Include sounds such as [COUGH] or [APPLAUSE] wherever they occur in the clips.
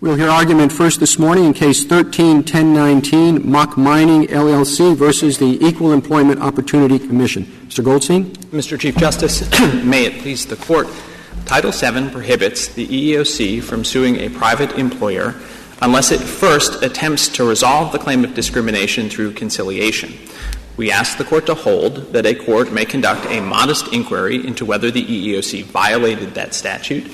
We'll hear argument first this morning in Case 13-1019, Mach Mining, LLC versus the Equal Employment Opportunity Commission. Mr. Goldstein? Mr. Chief Justice, [CLEARS THROAT] may it please the Court, Title VII prohibits the EEOC from suing a private employer unless it first attempts to resolve the claim of discrimination through conciliation. We ask the Court to hold that a court may conduct a modest inquiry into whether the EEOC violated that statute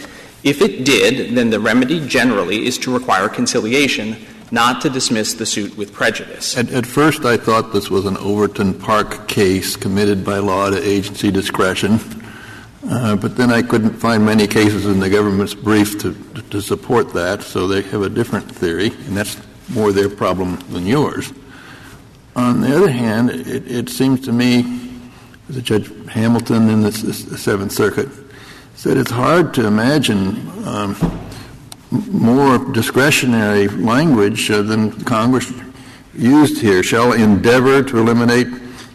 if it did, then the remedy generally is to require conciliation, not to dismiss the suit with prejudice. At, at, first, I thought this was an Overton Park case committed by law to agency discretion, uh, but then I couldn't find many cases in the government's brief to, to support that, so they have a different theory, and that's more their problem than yours. On the other hand, it, it seems to me, as Judge Hamilton in the, the Seventh Circuit said it's hard to imagine um, more discretionary language uh, than Congress used here. Shall endeavor to eliminate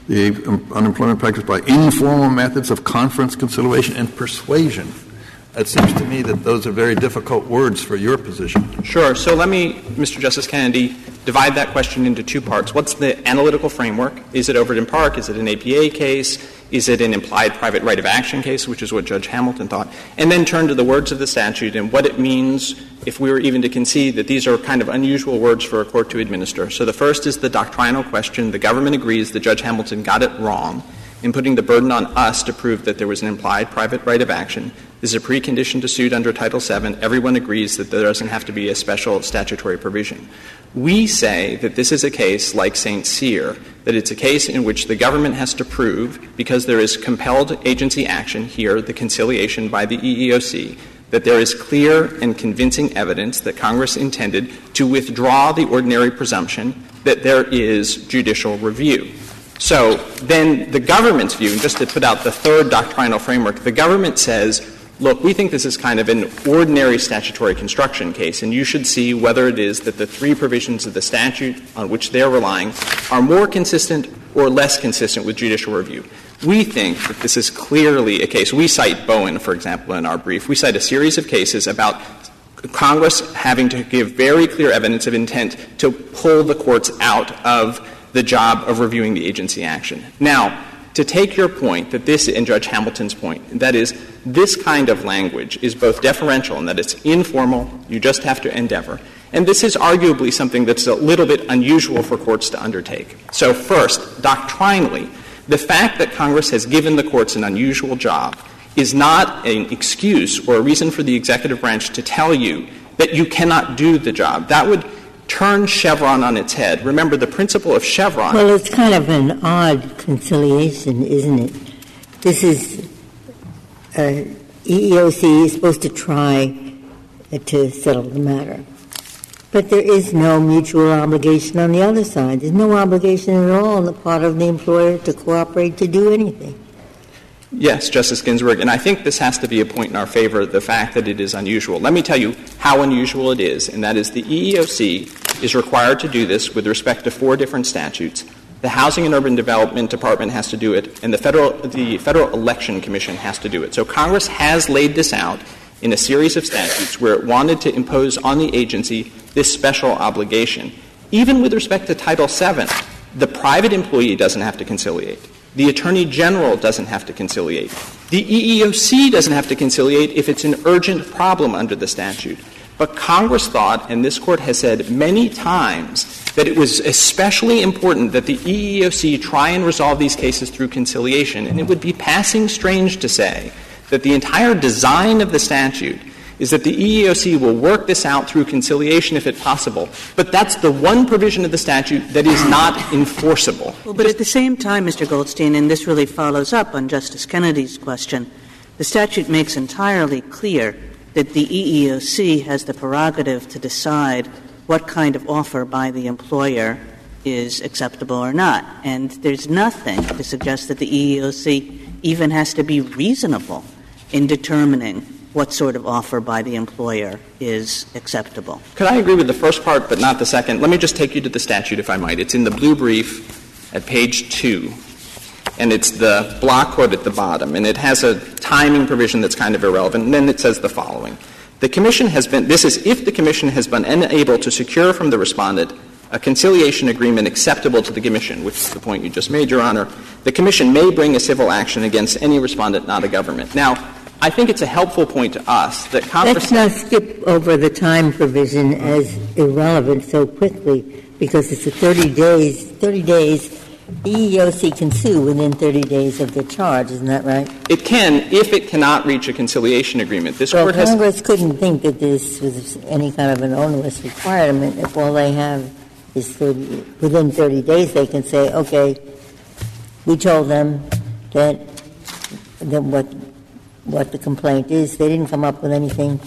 the unemployment practice by informal methods of conference, conciliation, and persuasion. It seems to me that those are very difficult words for your position. Sure. So let me, Mr. Justice Kennedy, divide that question into two parts. What's the analytical framework? Is it Overton Park? Is it an APA case? Is it an implied private right of action case, which is what Judge Hamilton thought? And then turn to the words of the statute and what it means if we were even to concede that these are kind of unusual words for a court to administer. So the first is the doctrinal question. The government agrees that Judge Hamilton got it wrong in putting the burden on us to prove that there was an implied private right of action. This is a precondition to suit under Title VII. Everyone agrees that there doesn't have to be a special statutory provision. We say that this is a case like St. Cyr, that it's a case in which the government has to prove, because there is compelled agency action here, the conciliation by the EEOC, that there is clear and convincing evidence that Congress intended to withdraw the ordinary presumption that there is judicial review. So then the government's view, and just to put out the third doctrinal framework, the government says, look, we think this is kind of an ordinary statutory construction case, and you should see whether it is that the three provisions of the statute on which they're relying are more consistent or less consistent with judicial review. We think that this is clearly a case. We cite Bowen, for example, in our brief. We cite a series of cases about Congress having to give very clear evidence of intent to pull the courts out of the job of reviewing the agency action. Now, to take your point that this, and Judge Hamilton's point, that is, this kind of language is both deferential and that it's informal, you just have to endeavor. And this is arguably something that's a little bit unusual for courts to undertake. So, first, doctrinally, the fact that Congress has given the courts an unusual job is not an excuse or a reason for the executive branch to tell you that you cannot do the job. That would turn Chevron on its head. Remember, the principle of Chevron. Well, it's kind of an odd conciliation, isn't it? This is uh, EEOC is supposed to try to settle the matter. But there is no mutual obligation on the other side. There's no obligation at all on the part of the employer to cooperate to do anything. Yes, Justice Ginsburg, and I think this has to be a point in our favor, the fact that it is unusual. Let me tell you how unusual it is, and that is the EEOC is required to do this with respect to four different statutes. The Housing and Urban Development Department has to do it, and the Federal, the Federal Election Commission has to do it. So Congress has laid this out in a series of statutes where it wanted to impose on the agency this special obligation. Even with respect to Title VII, the private employee doesn't have to conciliate. The Attorney General doesn't have to conciliate. The EEOC doesn't have to conciliate if it's an urgent problem under the statute. But Congress thought, and this Court has said many times, that it was especially important that the EEOC try and resolve these cases through conciliation. And it would be passing strange to say that the entire design of the statute is that the EEOC will work this out through conciliation if it's possible. But that's the one provision of the statute that is not enforceable. Well, but at the same time, Mr. Goldstein, and this really follows up on Justice Kennedy's question, the statute makes entirely clear that the EEOC has the prerogative to decide what kind of offer by the employer is acceptable or not. And there's nothing to suggest that the EEOC even has to be reasonable in determining what sort of offer by the employer is acceptable. Could I agree with the first part but not the second? Let me just take you to the statute, if I might. It's in the blue brief at page 2, and it's the block quote at the bottom, and it has a timing provision that's kind of irrelevant, and then it says the following. The Commission has been, this is if the Commission has been unable to secure from the respondent a conciliation agreement acceptable to the Commission, which is the point you just made, Your Honor, the Commission may bring a civil action against any respondent, not a government. Now, I think it's a helpful point to us that Congress. Let's not skip over the time provision as irrelevant so quickly, because it's a 30 days, 30 days The EEOC can sue within 30 days of the charge, isn't that right? It can if it cannot reach a conciliation agreement. This well, Court has. Congress couldn't think that this was any kind of an onerous requirement if all they have is 30, within 30 days they can say, okay, we told them that, that what, what the complaint is. They didn't come up with anything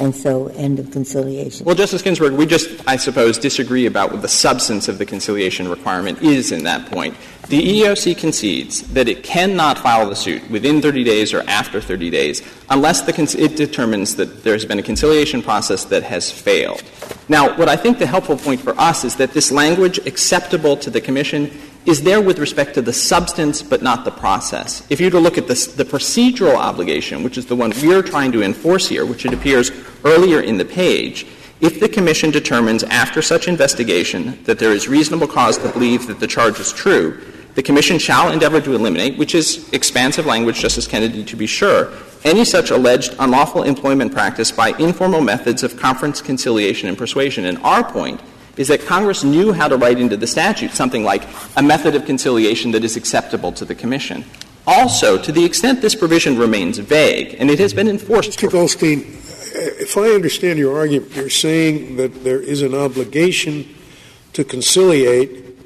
and so end of conciliation. Well, Justice Ginsburg, we just, I suppose, disagree about what the substance of the conciliation requirement is in that point. The EEOC concedes that it cannot file the suit within 30 days or after 30 days unless con- it determines that there has been a conciliation process that has failed. Now, what I think the helpful point for us is that this language acceptable to the Commission is there with respect to the substance but not the process. If you were to look at this, the procedural obligation, which is the one we're trying to enforce here, which it appears earlier in the page, if the Commission determines after such investigation that there is reasonable cause to believe that the charge is true, the Commission shall endeavor to eliminate, which is expansive language, Justice Kennedy, to be sure, any such alleged unlawful employment practice by informal methods of conference conciliation and persuasion. And our point is that Congress knew how to write into the statute something like a method of conciliation that is acceptable to the Commission. Also, to the extent this provision remains vague, and it has been enforced. Mr. Goldstein, if I understand your argument, you're saying that there is an obligation to conciliate,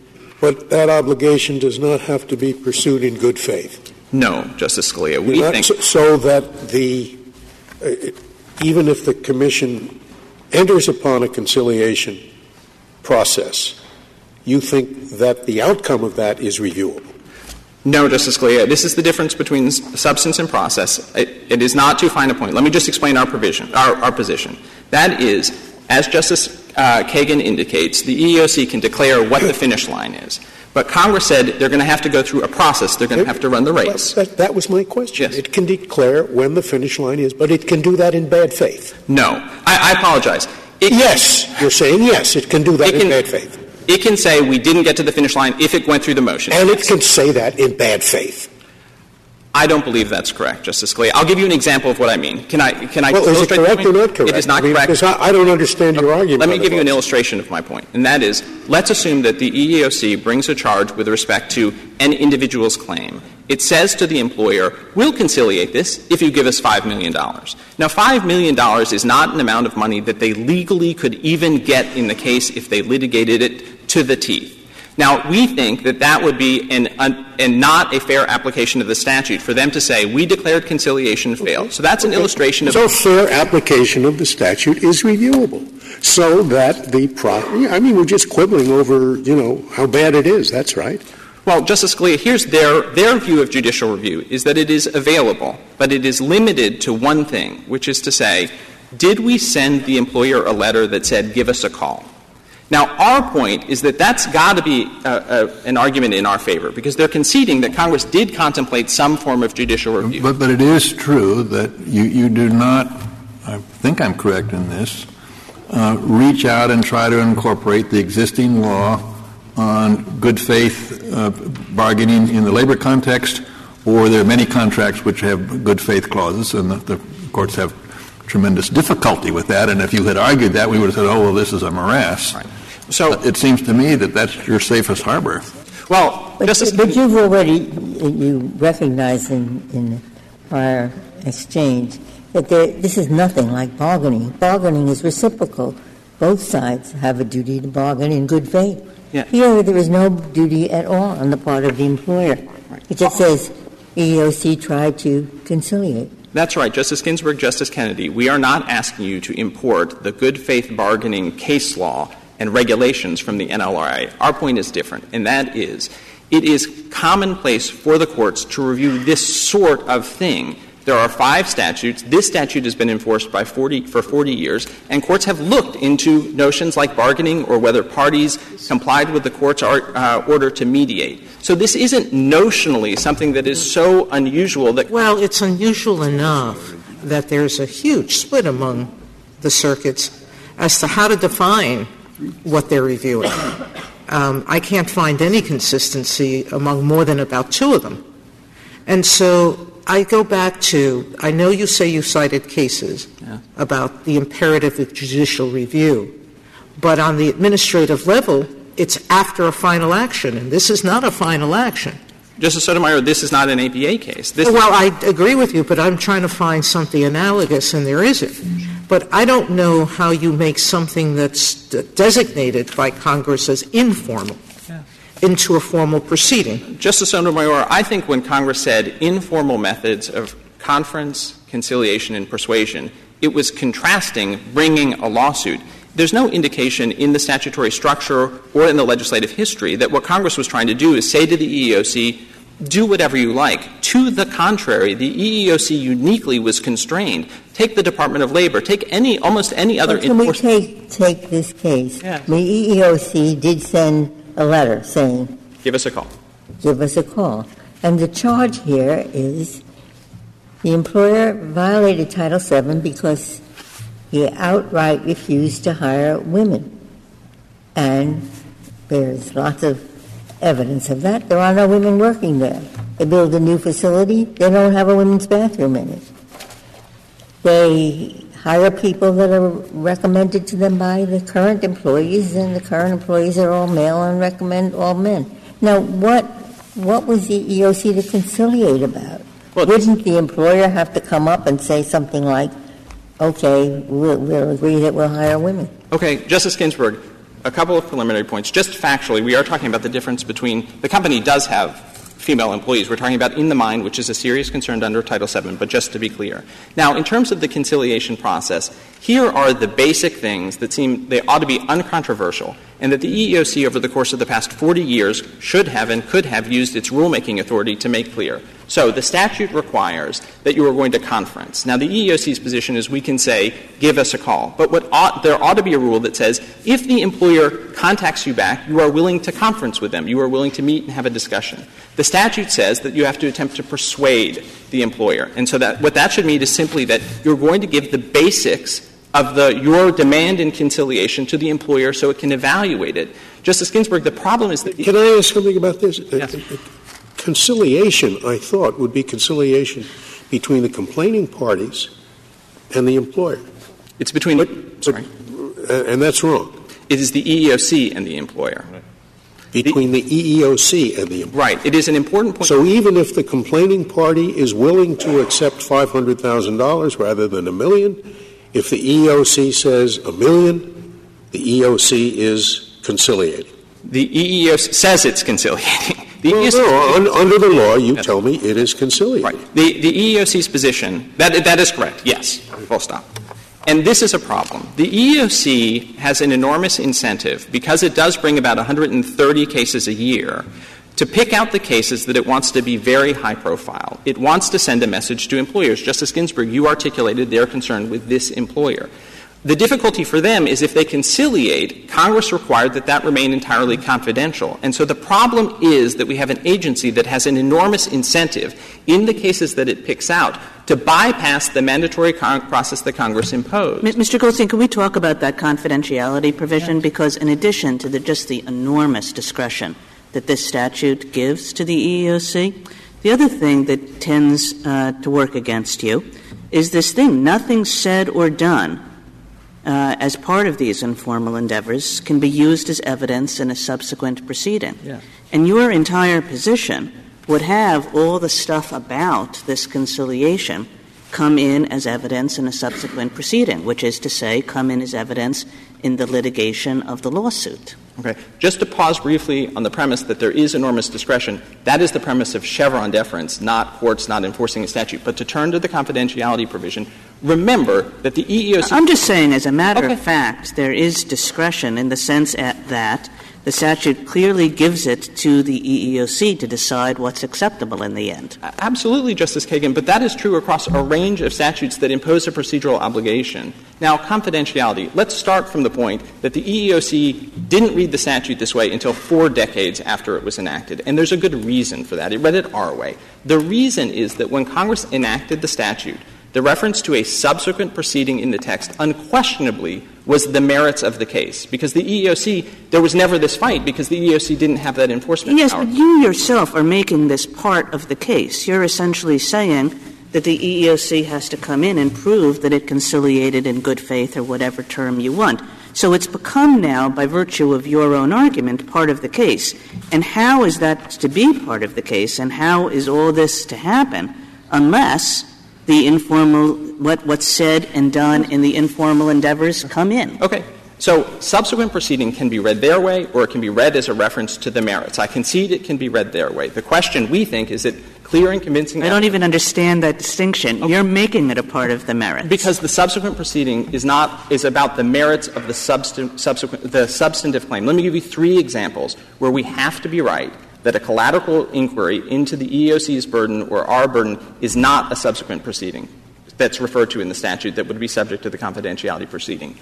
but that obligation does not have to be pursued in good faith. No, Justice Scalia. We think so, so that the uh, even if the commission enters upon a conciliation process, you think that the outcome of that is reviewable? No, Justice Scalia. This is the difference between substance and process. it, it is not too fine a point. Let me just explain our provision, our, our position. That is, as Justice uh, Kagan indicates, the EEOC can declare what the finish line is. But Congress said they're going to have to go through a process. They're going to have to run the race. That, that, was my question. Yes. It can declare when the finish line is, but it can do that in bad faith. No. I, I apologize. It yes, you're saying yes, it can do that in bad faith. It can say we didn't get to the finish line if it went through the motion. And it can say that in bad faith. I don't believe that's correct, Justice Scalia. I'll give you an example of what I mean. Can I? Can I? Well, is it correct or not correct? It is not I mean, correct. Because I, I, don't understand your argument. Let me give you an illustration of my point, and that is, let's assume that the EEOC brings a charge with respect to an individual's claim. It says to the employer, "We'll conciliate this if you give us five million dollars." Now, five million dollars is not an amount of money that they legally could even get in the case if they litigated it to the teeth. Now, we think that that would be an, an, and not a fair application of the statute for them to say we declared conciliation failed. Okay. So that's an okay. illustration of. So fair application of the statute is reviewable, so that the pro- I mean, we're just quibbling over you know how bad it is. That's right. Well, Justice Scalia, here's their, their view of judicial review is that it is available, but it is limited to one thing, which is to say, did we send the employer a letter that said, give us a call? Now, our point is that that's got to be a, a, an argument in our favor, because they're conceding that Congress did contemplate some form of judicial review. But, but it is true that you, you do not, I think I'm correct in this, uh, reach out and try to incorporate the existing law on good faith uh, bargaining in the labor context, or there are many contracts which have good faith clauses, and the, the courts have tremendous difficulty with that. And if you had argued that, we would have said, oh, well, this is a morass. Right. So it seems to me that that's your safest harbor. Well, but, Justice but you've already you recognize in in prior exchange that there, this is nothing like bargaining. Bargaining is reciprocal. Both sides have a duty to bargain in good faith. Yeah. Here, there is no duty at all on the part of the employer. Right. It just says EEOC tried to conciliate. That's right, Justice Ginsburg, Justice Kennedy. We are not asking you to import the good faith bargaining case law and regulations from the NLRA. Our point is different, and that is it is commonplace for the courts to review this sort of thing. There are five statutes. This statute has been enforced by 40, for 40 years, and courts have looked into notions like bargaining or whether parties complied with the court's uh, order to mediate. So this isn't notionally something that is so unusual that. Well, it's unusual enough that there's a huge split among the circuits as to how to define what they're reviewing. Um, I can't find any consistency among more than about two of them. And so I go back to I know you say you cited cases yeah. about the imperative of judicial review, but on the administrative level, it's after a final action, and this is not a final action. Justice Sotomayor, this is not an APA case. This well, I agree with you, but I'm trying to find something analogous, and there isn't. But I don't know how you make something that's designated by Congress as informal into a formal proceeding. Justice Sotomayor, I think when Congress said informal methods of conference, conciliation, and persuasion, it was contrasting bringing a lawsuit there's no indication in the statutory structure or in the legislative history that what Congress was trying to do is say to the EEOC, do whatever you like. To the contrary, the EEOC uniquely was constrained. Take the Department of Labor. Take any, almost any other. Well, can we take take this case? Yeah. The EEOC did send a letter saying, "Give us a call." Give us a call. And the charge here is the employer violated Title VII because he outright refused to hire women. And there's lots of evidence of that. There are no women working there. They build a new facility, they don't have a women's bathroom in it. They hire people that are recommended to them by the current employees, and the current employees are all male and recommend all men. Now, what what was the EOC to conciliate about? Well, Wouldn't the employer have to come up and say something like, okay, we'll, we'll agree that we'll hire women. Okay, Justice Ginsburg, a couple of preliminary points. Just factually, we are talking about the difference between the company does have female employees. We're talking about in the mind, which is a serious concern under Title VII, but just to be clear. Now, in terms of the conciliation process, here are the basic things that seem they ought to be uncontroversial and that the EEOC over the course of the past 40 years should have and could have used its rulemaking authority to make clear. So the statute requires that you are going to conference. Now, the EEOC's position is we can say, give us a call. But what ought, there ought to be a rule that says if the employer contacts you back, you are willing to conference with them. You are willing to meet and have a discussion. The statute says that you have to attempt to persuade the employer. And so that what that should mean is simply that you're going to give the basics of the your demand in conciliation to the employer so it can evaluate it. Justice Ginsburg, the problem is that Can I ask something about this? Yes conciliation, I thought, would be conciliation between the complaining parties and the employer. It's between. But, sorry. But, and that's wrong. It is the EEOC and the employer. Between the, the EEOC and the employer. Right. It is an important point. So even if the complaining party is willing to accept $500,000 rather than a million, if the EEOC says a million, the EEOC is conciliating. The EEOC says it's conciliating. The well, no, un, under the law, you yes. tell me it is conciliatory. Right. The, the EEOC's position, that, that is correct, yes, full stop. And this is a problem. The EEOC has an enormous incentive, because it does bring about 130 cases a year, to pick out the cases that it wants to be very high profile. It wants to send a message to employers. Justice Ginsburg, you articulated their concern with this employer. The difficulty for them is if they conciliate, Congress required that that remain entirely confidential. And so the problem is that we have an agency that has an enormous incentive in the cases that it picks out to bypass the mandatory con- process that Congress imposed. Mr. Goldstein, can we talk about that confidentiality provision? Yes. Because in addition to the, just the enormous discretion that this statute gives to the EEOC, the other thing that tends uh, to work against you is this thing nothing said or done Uh, as part of these informal endeavors can be used as evidence in a subsequent proceeding. And your entire position would have all the stuff about this conciliation come in as evidence in a subsequent proceeding, which is to say, come in as evidence in the litigation of the lawsuit. Okay. Just to pause briefly on the premise that there is enormous discretion, that is the premise of Chevron deference, not courts not enforcing a statute. But to turn to the confidentiality provision, remember that the EEOC. I'm just saying, as a matter okay. of fact, there is discretion in the sense that the statute clearly gives it to the EEOC to decide what's acceptable in the end. Absolutely, Justice Kagan, but that is true across a range of statutes that impose a procedural obligation. Now, confidentiality. Let's start from the point that the EEOC didn't read the statute this way until four decades after it was enacted, and there's a good reason for that. It read it our way. The reason is that when Congress enacted the statute, The reference to a subsequent proceeding in the text unquestionably was the merits of the case, because the EEOC, there was never this fight because the EEOC didn't have that enforcement yes, power. but you yourself are making this part of the case. You're essentially saying that the EEOC has to come in and prove that it conciliated in good faith or whatever term you want. So it's become now, by virtue of your own argument, part of the case. And how is that to be part of the case, and how is all this to happen unless the informal, what, what's said and done in the informal endeavors come in? Okay. So subsequent proceeding can be read their way or it can be read as a reference to the merits. I concede it can be read their way. The question we think is that clear and convincing I don't even understand that distinction. Okay. You're making it a part of the merits. Because the subsequent proceeding is not is about the merits of the subsequent the substantive claim. Let me give you three examples where we have to be right that a collateral inquiry into the EEOC's burden or our burden is not a subsequent proceeding that's referred to in the statute that would be subject to the confidentiality proceeding.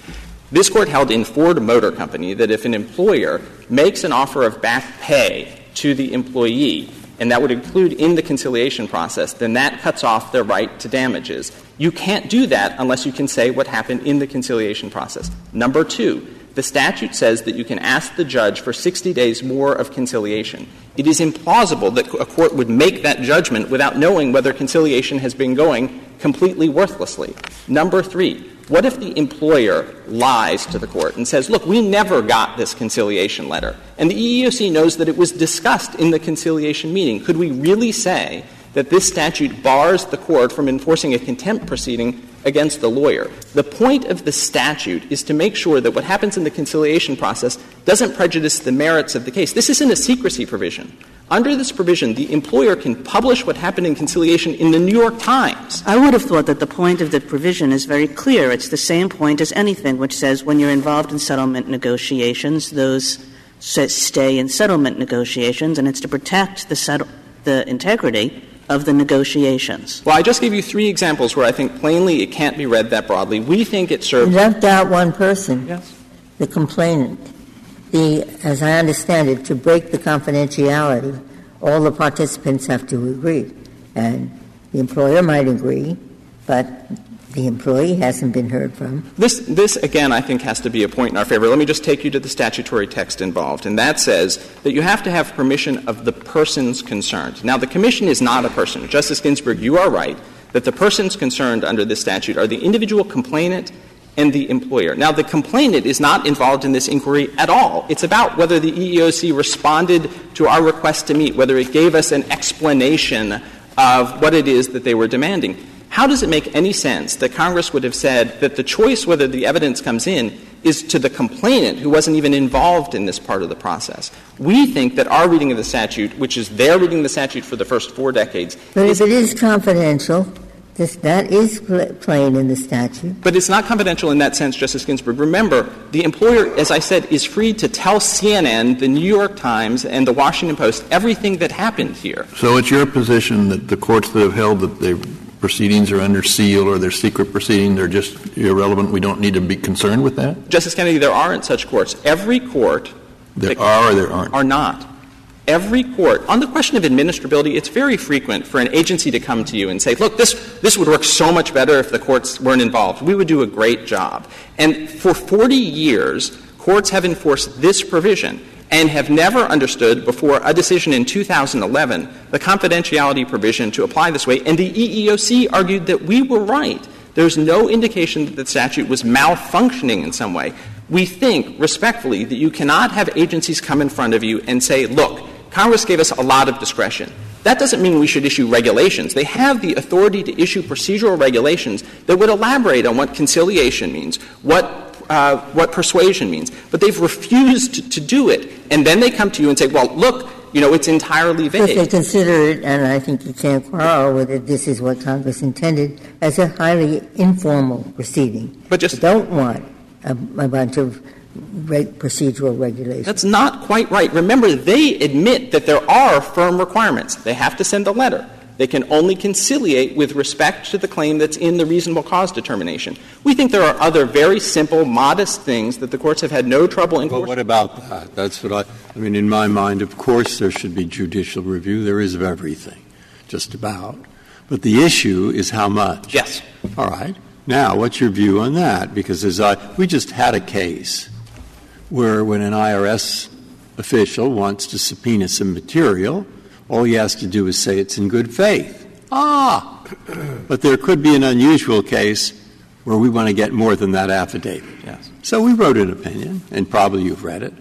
This court held in Ford Motor Company that if an employer makes an offer of back pay to the employee, and that would include in the conciliation process, then that cuts off their right to damages. You can't do that unless you can say what happened in the conciliation process. Number two, the statute says that you can ask the judge for 60 days more of conciliation. It is implausible that a court would make that judgment without knowing whether conciliation has been going completely worthlessly. Number three, what if the employer lies to the court and says, look, we never got this conciliation letter, and the EEOC knows that it was discussed in the conciliation meeting? Could we really say that this statute bars the court from enforcing a contempt proceeding against the lawyer. The point of the statute is to make sure that what happens in the conciliation process doesn't prejudice the merits of the case. This isn't a secrecy provision. Under this provision, the employer can publish what happened in conciliation in the New York Times. I would have thought that the point of the provision is very clear. It's the same point as anything which says when you're involved in settlement negotiations, those stay in settlement negotiations, and it's to protect the, settle- the integrity of the negotiations. Well, I just gave you three examples where I think plainly it can't be read that broadly. We think it serves. You left out one person. Yes. The complainant. The, as I understand it, to break the confidentiality, all the participants have to agree. And the employer might agree, but the employee hasn't been heard from. This, this, again, I think has to be a point in our favor. Let me just take you to the statutory text involved, and that says that you have to have permission of the persons concerned. Now, the Commission is not a person. Justice Ginsburg, you are right that the persons concerned under this statute are the individual complainant and the employer. Now, the complainant is not involved in this inquiry at all. It's about whether the EEOC responded to our request to meet, whether it gave us an explanation of what it is that they were demanding. How does it make any sense that Congress would have said that the choice whether the evidence comes in is to the complainant who wasn't even involved in this part of the process? We think that our reading of the statute, which is their reading of the statute for the first four decades, but if it is confidential, this, that is plain in the statute. But it's not confidential in that sense, Justice Ginsburg. Remember, the employer, as I said, is free to tell CNN, the New York Times, and the Washington Post everything that happened here. So it's your position that the courts that have held that they proceedings are under seal or they're secret proceedings, they're just irrelevant. We don't need to be concerned with that? Justice Kennedy, there aren't such courts. Every court. There are or there aren't? Are not. Every court, on the question of administrability, it's very frequent for an agency to come to you and say, look, this, this would work so much better if the courts weren't involved. We would do a great job. And for 40 years, courts have enforced this provision and have never understood before a decision in 2011 the confidentiality provision to apply this way, and the EEOC argued that we were right. There's no indication that the statute was malfunctioning in some way. We think, respectfully, that you cannot have agencies come in front of you and say, look, Congress gave us a lot of discretion. That doesn't mean we should issue regulations. They have the authority to issue procedural regulations that would elaborate on what conciliation means, what uh, what persuasion means. But they've refused to, do it. And then they come to you and say, well, look, you know, it's entirely vague. But they consider it, and I think you can't quarrel with it, this is what Congress intended, as a highly informal proceeding. But just. You don't want a, a bunch of reg- procedural regulations. That's not quite right. Remember, they admit that there are firm requirements. They have to send a letter. They can only conciliate with respect to the claim that's in the reasonable cause determination. We think there are other very simple, modest things that the courts have had no trouble enforcing. Well, what about that? That's what I, I mean, in my mind, of course there should be judicial review. There is of everything, just about. But the issue is how much. Yes. All right. Now, what's your view on that? Because as I, we just had a case where when an IRS official wants to subpoena some material, all he has to do is say it's in good faith. Ah! But there could be an unusual case where we want to get more than that affidavit. Yes. So we wrote an opinion, and probably you've read it.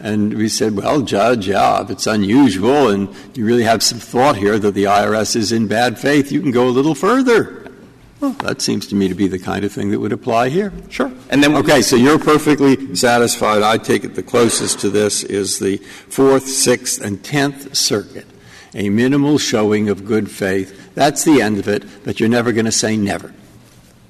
And we said, well, Judge, yeah, if it's unusual and you really have some thought here that the IRS is in bad faith, you can go a little further. Well, that seems to me to be the kind of thing that would apply here. Sure. And then Okay, so you're perfectly satisfied. I take it the closest to this is the Fourth, Sixth, and Tenth Circuit, a minimal showing of good faith. That's the end of it, but you're never going to say never.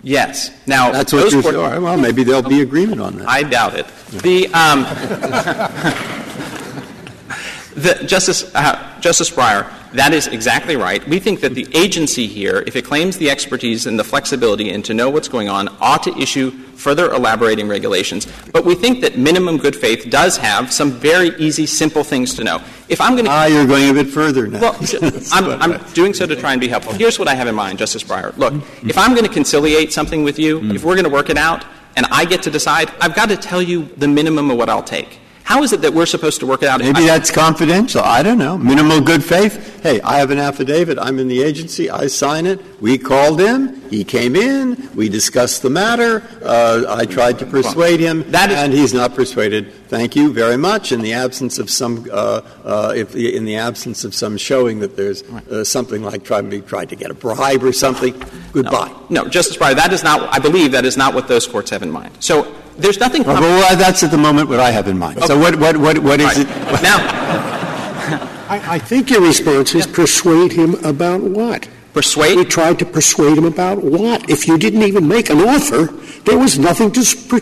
Yes. Now, That's what those you're court- Well, maybe there'll be agreement on that. I doubt it. The, um, [LAUGHS] the Justice, uh, Justice Breyer, that is exactly right. We think that the agency here, if it claims the expertise and the flexibility and to know what's going on, ought to issue further elaborating regulations. But we think that minimum good faith does have some very easy, simple things to know. If I'm going to Ah, you're going a bit further now. well, I'm, I'm doing so to try and be helpful. Here's what I have in mind, Justice Breyer. Look, if I'm going to conciliate something with you, if we're going to work it out, and I get to decide, I've got to tell you the minimum of what I'll take. How is it that we're supposed to work it out? Maybe I- that's confidential. I don't know. Minimal good faith. Hey, I have an affidavit. I'm in the agency. I sign it. We called him. He came in. We discussed the matter. Uh, I tried to persuade him. That is- and he's not persuaded. Thank you very much. In the absence of some, uh, uh, if, in the absence of some showing that there's uh, something like trying to to get a bribe or something, goodbye. No, Justice Breyer, that is not, I believe that is not what those courts have in mind. So there's nothing. Well, well, that's at the moment what I have in mind. So what, what, what, what is Right. it? [LAUGHS] Now, I, I think your response is persuade him about what? Persuade? We tried to persuade him about what? If you didn't even make an offer, there was nothing to, s- per-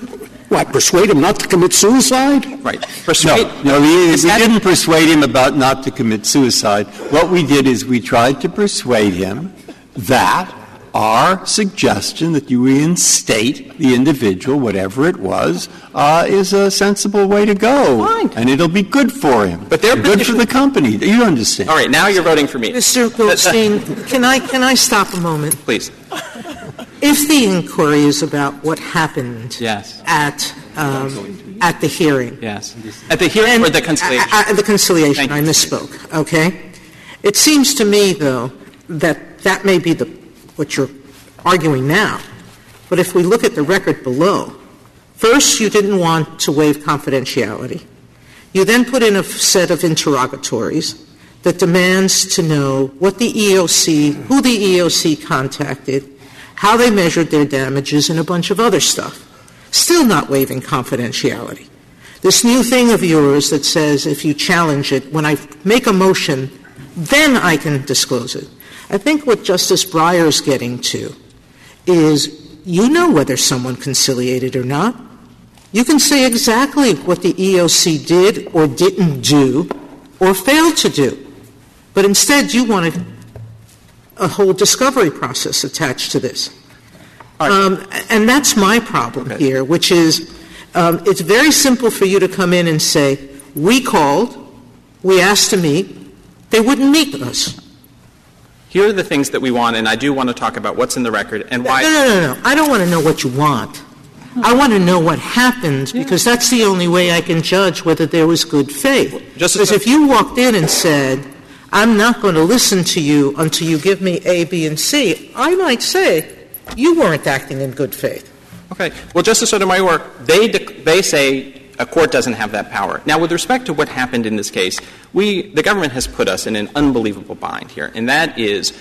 what, persuade him not to commit suicide? right, No, persuade. no, we, we didn't persuade him about not to commit suicide. What we did is we tried to persuade him that our suggestion that you reinstate the individual, whatever it was, uh, is a sensible way to go. Fine. And it'll be good for him. But they're good for the company. You understand. All right, now you're voting for me. Mr. Goldstein, can I, can I stop a moment? Please. If the inquiry is about what happened Yes. at, um, at the hearing. Yes. At the hearing or the conciliation? Uh, the conciliation, Thank I misspoke, okay? It seems to me, though, that that may be the, what you're arguing now. But if we look at the record below, first, you didn't want to waive confidentiality. You then put in a set of interrogatories that demands to know what the EOC, who the EOC contacted, how they measured their damages, and a bunch of other stuff. Still not waiving confidentiality. This new thing of yours that says if you challenge it, when I make a motion, then I can disclose it. I think what Justice Breyer is getting to is you know whether someone conciliated or not. You can say exactly what the EOC did or didn't do or failed to do. But instead, you wanted a whole discovery process attached to this. Um, and that's my problem here, which is um, it's very simple for you to come in and say, we called, we asked to meet, they wouldn't meet us. Here are the things that we want, and I do want to talk about what's in the record and why. no, no, no. No. I don't want to know what you want. I want to know what happened because that's the only way I can judge whether there was good faith. Just because if you walked in and said, I'm not going to listen to you until you give me A, B, and C, I might say you weren't acting in good faith. Okay. Well, Justice Sotomayor, they, dec- they say a court doesn't have that power. Now, with respect to what happened in this case, we, the government has put us in an unbelievable bind here, and that is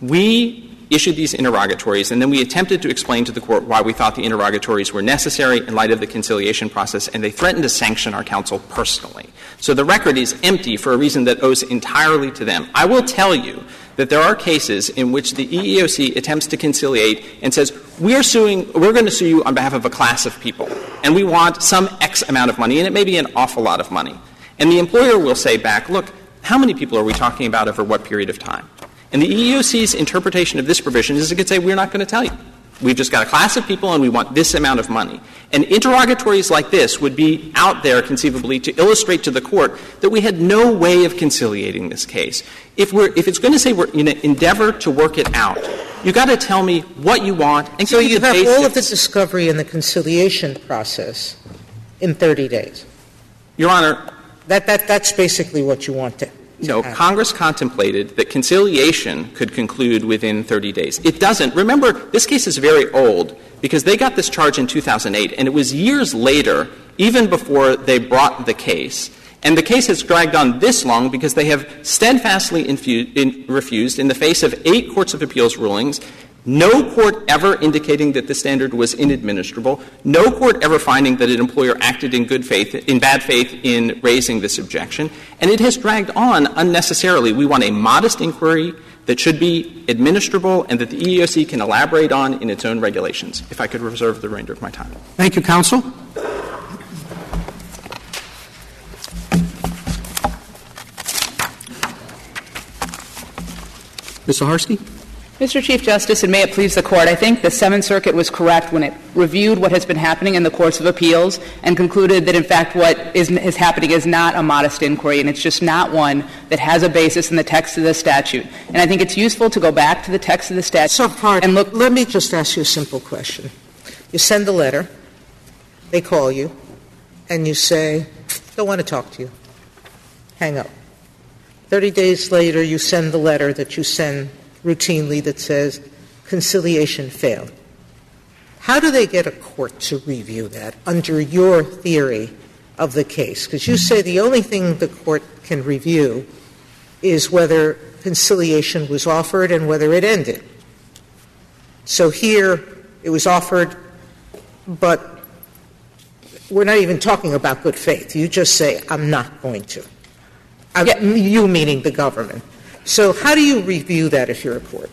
we issued these interrogatories, and then we attempted to explain to the court why we thought the interrogatories were necessary in light of the conciliation process, and they threatened to sanction our counsel personally. So the record is empty for a reason that owes entirely to them. I will tell you that there are cases in which the EEOC attempts to conciliate and says, we're suing, we're going to sue you on behalf of a class of people, and we want some X amount of money, and it may be an awful lot of money. And the employer will say back, look, how many people are we talking about over what period of time? And the EEOC's interpretation of this provision is it could say, we're not going to tell you. We've just got a class of people and we want this amount of money. And interrogatories like this would be out there conceivably to illustrate to the court that we had no way of conciliating this case. If we're if it's going to say we're in an endeavor to work it out, you've got to tell me what you want and So you have all of the discovery and the conciliation process in 30 days. Your Honor, That, that, that's basically what you want to. No. Congress contemplated that conciliation could conclude within 30 days. It doesn't. Remember, this case is very old because they got this charge in 2008, and it was years later, even before they brought the case. And the case has dragged on this long because they have steadfastly in, refused, in the face of eight courts of appeals rulings, no court ever indicating that the standard was inadministrable, no court ever finding that an employer acted in good faith, in bad faith in raising this objection, and it has dragged on unnecessarily. We want a modest inquiry that should be administrable and that the EEOC can elaborate on in its own regulations. If I could reserve the remainder of my time. Thank you, counsel. Ms. Saharsky? Mr. Chief Justice, and may it please the Court, I think the Seventh Circuit was correct when it reviewed what has been happening in the courts of appeals and concluded that, in fact, what is, is happening is not a modest inquiry, and it's just not one that has a basis in the text of the statute. And I think it's useful to go back to the text of the statute So, and look. let me just ask you a simple question. You send a letter, they call you, and you say, don't want to talk to you. Hang up. 30 days later, you send the letter that you send routinely that says, conciliation failed. How do they get a court to review that under your theory of the case? Because you say the only thing the court can review is whether conciliation was offered and whether it ended. So here, it was offered, but we're not even talking about good faith. You just say, I'm not going to. I'm- You meaning the government. So how do you review that if you're a court?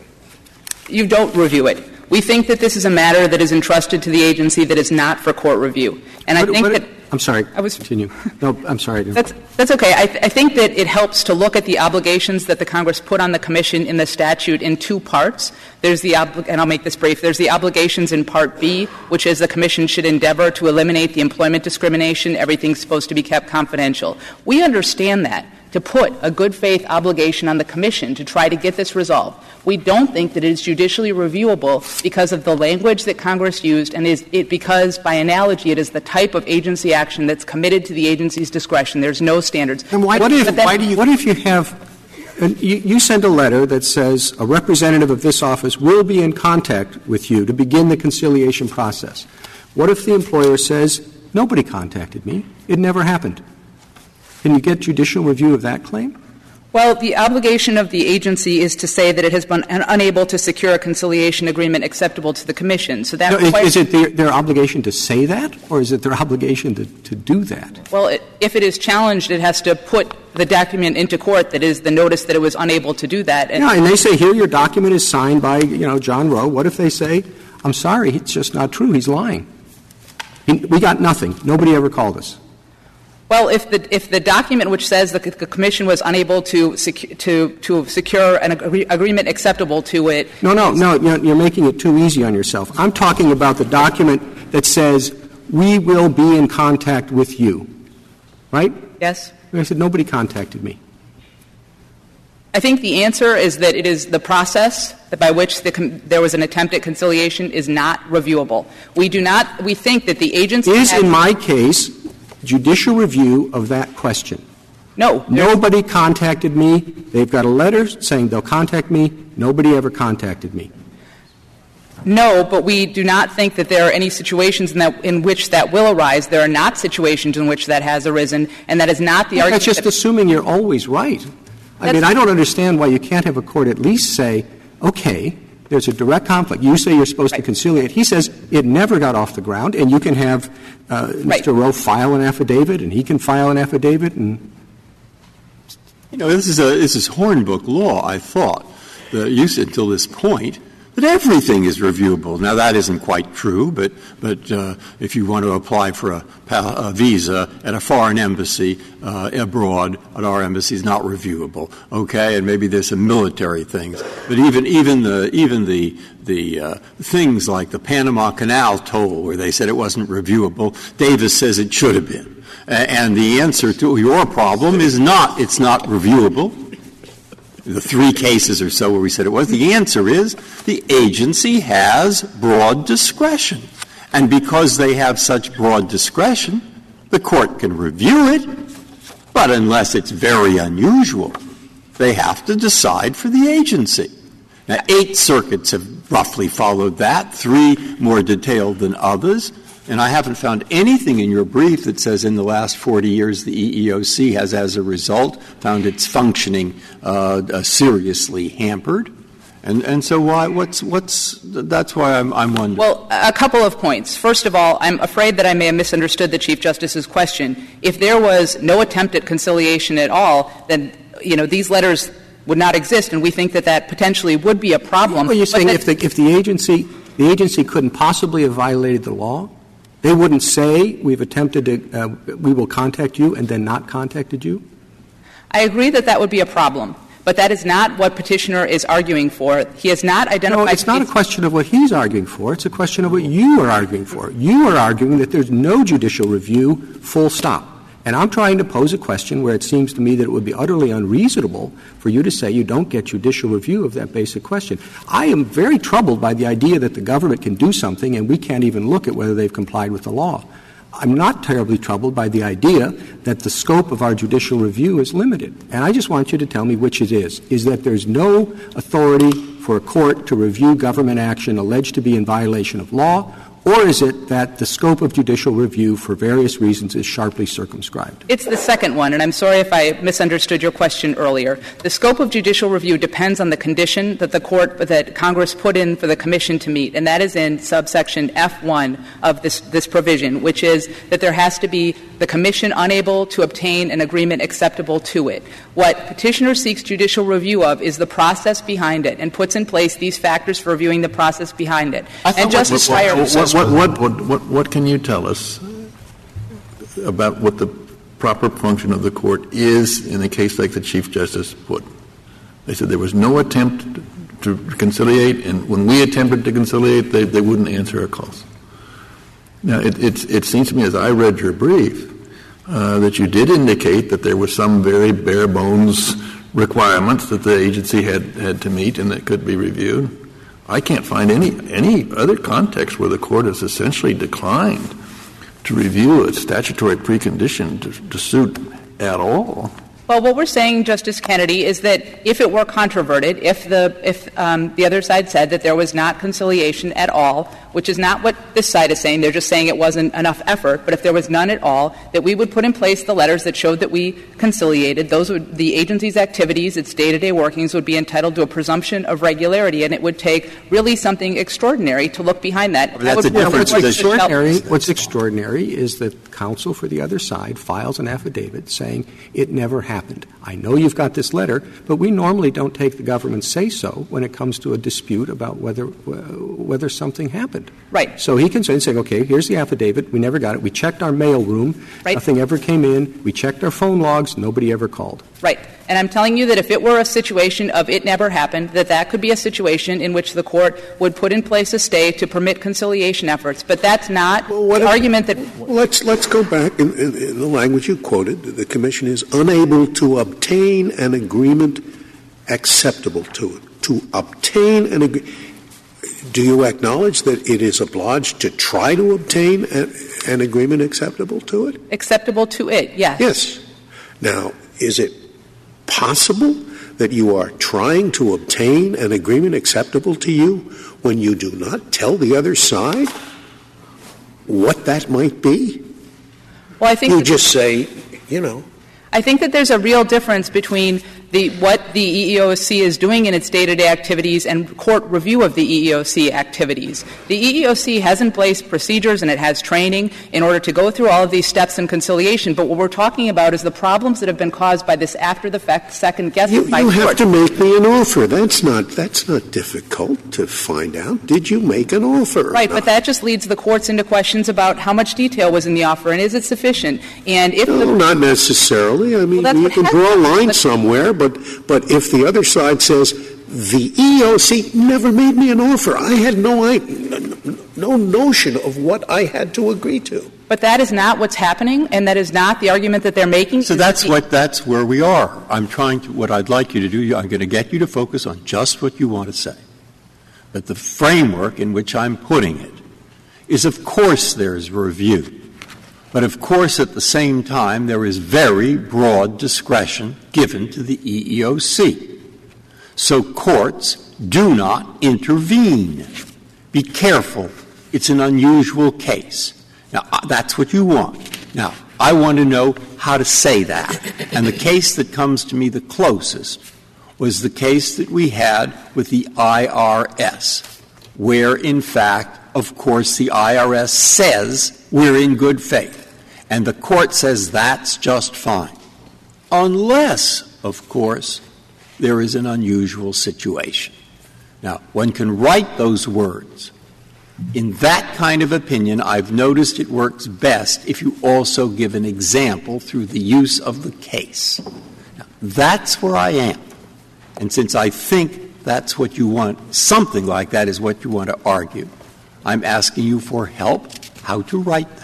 You don't review it. We think that this is a matter that is entrusted to the agency that is not for court review. And I think what, that. I'm sorry. I was- Continue. No, I'm sorry. That's, that's okay. I, th- I think that it helps to look at the obligations that the Congress put on the Commission in the statute in two parts. There's the, obli- and I'll make this brief, there's the obligations in Part B, which is the Commission should endeavor to eliminate the employment discrimination. Everything's supposed to be kept confidential. We understand that, to put a good faith obligation on the Commission to try to get this resolved. We don't think that it is judicially reviewable because of the language that Congress used and is it because, by analogy, it is the type of agency action that's committed to the agency's discretion. There's no standards. And why, But- what if, why do you, what if you have, and you, you send a letter that says a representative of this office will be in contact with you to begin the conciliation process? What if the employer says, nobody contacted me, it never happened? Can you get judicial review of that claim? Well, the obligation of the agency is to say that it has been un- unable to secure a conciliation agreement acceptable to the Commission. So that No, is, is it their, their obligation to say that, or is it their obligation to, to do that? Well, it, if it is challenged, it has to put the document into court that is the notice that it was unable to do that. And Yeah, and they say, here, your document is signed by, you know, John Rowe. What if they say, I'm sorry, it's just not true, he's lying? We got nothing. Nobody ever called us. Well, if the, if the document which says that the Commission was unable to, secu- to, to secure an agree- agreement acceptable to it. No, no, no, you're, you're making it too easy on yourself. I'm talking about the document that says, we will be in contact with you. Right? Yes? And I said, nobody contacted me. I think the answer is that it is the process that by which the con- there was an attempt at conciliation is not reviewable. We do not, we think that the agency Is, in my case, judicial review of that question. No. Nobody contacted me. They've got a letter saying they'll contact me. Nobody ever contacted me. No, but we do not think that there are any situations in, that, in which that will arise. There are not situations in which that has arisen, and that is not the argument. That's just assuming you're always right. I mean, I don't understand why you can't have a court at least say, okay, there's a direct conflict. You say you're supposed to conciliate. He says it never got off the ground, and you can have uh, Right. Mr. Rowe file an affidavit, and he can file an affidavit, and You know, this is a this is Hornbook law. I thought the use until this point that everything is reviewable. Now, that isn't quite true, but, but uh, if you want to apply for a, a visa at a foreign embassy uh, abroad, at our embassy is not reviewable, okay? And maybe there's some military things. But even, even, the, even the, the uh, things like the Panama Canal toll, where they said it wasn't reviewable, Davis says it should have been. And the answer to your problem is not, it's not reviewable the three cases or so where we said it was, the answer is the agency has broad discretion. And because they have such broad discretion, the court can review it, but unless it's very unusual, they have to decide for the agency. Now, eight circuits have roughly followed that, three more detailed than others. And I haven't found anything in your brief that says in the last 40 years the EEOC has, as a result, found its functioning uh, uh, seriously hampered. And, and so why, what's, what's, that's why I'm, I'm wondering. Well, a couple of points. First of all, I'm afraid that I may have misunderstood the Chief Justice's question. If there was no attempt at conciliation at all, then, you know, these letters would not exist, and we think that that potentially would be a problem. Well, you're saying if the, if the agency, the agency couldn't possibly have violated the law? They wouldn't say, we've attempted to, uh, we will contact you, and then not contacted you? I agree that that would be a problem. But that is not what petitioner is arguing for. He has not identified. No, it's not a question of what he's arguing for. It's a question of what you are arguing for. You are arguing that there's no judicial review, full stop. And I'm trying to pose a question where it seems to me that it would be utterly unreasonable for you to say you don't get judicial review of that basic question. I am very troubled by the idea that the government can do something and we can't even look at whether they've complied with the law. I'm not terribly troubled by the idea that the scope of our judicial review is limited. And I just want you to tell me which it is. Is that there's no authority for a court to review government action alleged to be in violation of law, or is it that the scope of judicial review, for various reasons, is sharply circumscribed? It's the second one, and I'm sorry if I misunderstood your question earlier. The scope of judicial review depends on the condition that the court, that Congress put in for the commission to meet, and that is in subsection F1 of this, this provision, which is that there has to be the commission unable to obtain an agreement acceptable to it. What petitioner seeks judicial review of is the process behind it and puts in place these factors for reviewing the process behind it. And Justice Breyer what, what, what, what, what can you tell us about what the proper function of the court is in a case like the Chief Justice put? They said there was no attempt to conciliate, and when we attempted to conciliate, they, they wouldn't answer our calls. Now, it, it seems to me, as I read your brief, uh, that you did indicate that there were some very bare bones requirements that the agency had, had to meet and that could be reviewed. I can't find any, any other context where the court has essentially declined to review a statutory precondition to, to suit at all. Well, what we're saying, Justice Kennedy, is that if it were controverted, if the if um, the other side said that there was not conciliation at all, which is not what this side is saying, they're just saying it wasn't enough effort. But if there was none at all, that we would put in place the letters that showed that we conciliated. Those would the agency's activities, its day-to-day workings, would be entitled to a presumption of regularity, and it would take really something extraordinary to look behind that. that would what's extraordinary, what's extraordinary is that counsel for the other side files an affidavit saying it never happened happened. I know you've got this letter, but we normally don't take the government's say so when it comes to a dispute about whether whether something happened. Right. So he can say, say, okay, here's the affidavit. We never got it. We checked our mail room. Right. Nothing ever came in. We checked our phone logs. Nobody ever called. Right. And I'm telling you that if it were a situation of it never happened, that that could be a situation in which the court would put in place a stay to permit conciliation efforts. But that's not well, the if, argument that. Let's let's go back in, in, in, the language you quoted. The commission is unable to obtain an agreement acceptable to it. To obtain an agreement. Do you acknowledge that it is obliged to try to obtain a, an agreement acceptable to it? Acceptable to it, yes. Yes. Now, is it possible that you are trying to obtain an agreement acceptable to you when you do not tell the other side what that might be? Well, I think you just say, you know. I think that there's a real difference between the, what the EEOC is doing in its day-to-day activities and court review of the EEOC activities. The EEOC has in place procedures and it has training in order to go through all of these steps in conciliation. But what we're talking about is the problems that have been caused by this after-the-fact second guessing You, by you have to make me an offer. That's not that's not difficult to find out. Did you make an offer? Right, but that just leads the courts into questions about how much detail was in the offer and is it sufficient? And if No, the not necessarily. I mean, that's you can draw a line somewhere, but but if the other side says the EOC never made me an offer, I had no I, no notion of what I had to agree to. But that is not what's happening, and that is not the argument that they're making. So that's the- what, that's where we are. I'm trying to, what I'd like you to do, I'm going to get you to focus on just what you want to say. But the framework in which I'm putting it is, of course, there's review. But of course, at the same time, there is very broad discretion given to the EEOC. So courts do not intervene. Be careful. It's an unusual case. Now, that's what you want. Now, I want to know how to say that. And the case that comes to me the closest was the case that we had with the IRS, where, in fact, of course, the IRS says we're in good faith. And the court says that's just fine. Unless, of course, there is an unusual situation. Now, one can write those words. In that kind of opinion, I've noticed it works best if you also give an example through the use of the case. Now, that's where I am. And since I think that's what you want, something like that is what you want to argue, I'm asking you for help how to write that.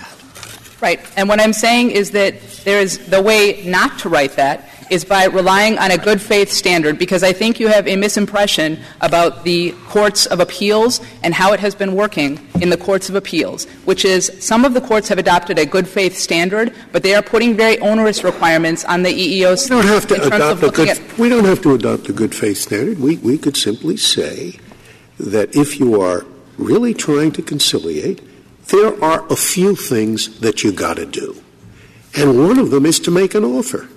Right. And what I'm saying is that there is the way not to write that is by relying on a good faith standard, because I think you have a misimpression about the courts of appeals and how it has been working in the courts of appeals, which is some of the courts have adopted a good faith standard, but they are putting very onerous requirements on the EEOC. We don't have to in terms of adopt a looking good. at- we don't have to adopt a good faith standard. We we could simply say that if you are really trying to conciliate, there are a few things that you got to do, and one of them is to make an offer.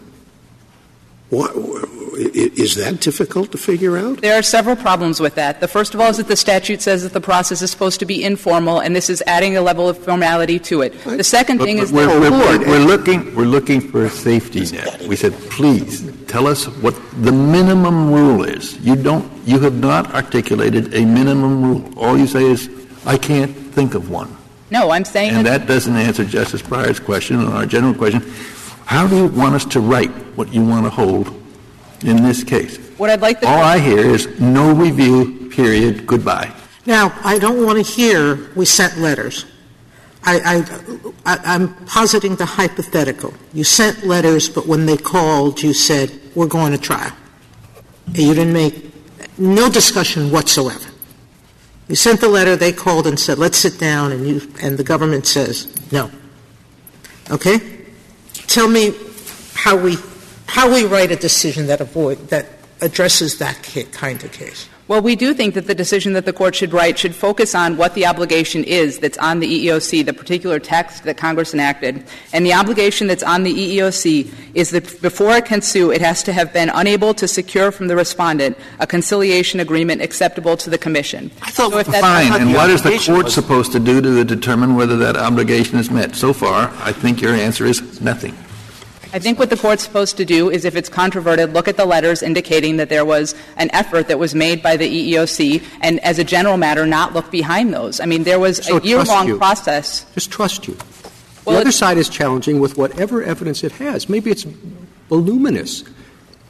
What, i- is that difficult to figure out? There are several problems with that. The first of all is that the statute says that the process is supposed to be informal, and this is adding a level of formality to it. The second thing is we're, that we're, we're, we're looking, we're looking for a safety net. We said, please, tell us what the minimum rule is. You don't, you have not articulated a minimum rule. All you say is, I can't think of one. No, I'm saying And that that doesn't answer Justice Breyer's question and our general question. How do you want us to write what you want to hold in this case? what I'd like the All I hear is no review, period, goodbye. Now, I don't want to hear we sent letters. I, I, I, I'm positing the hypothetical. You sent letters, but when they called, you said, we're going to trial. And you didn't make no discussion whatsoever. You sent the letter, they called and said, let's sit down, and you, and the government says, no. Okay? Tell me how we, how we write a decision that avoid, that addresses that kind of case. Well, we do think that the decision that the court should write should focus on what the obligation is that's on the EEOC, the particular text that Congress enacted. And the obligation that's on the EEOC is that before it can sue, it has to have been unable to secure from the respondent a conciliation agreement acceptable to the Commission. I thought, So if that's- fine, and what is the court was- supposed to do to determine whether that obligation is met? So far, I think your answer is nothing. I think what the court's supposed to do is, if it's controverted, look at the letters indicating that there was an effort that was made by the EEOC, and as a general matter, not look behind those. I mean, there was So a year-long you. process. Just trust you. Well, the other side is challenging with whatever evidence it has. Maybe it's voluminous,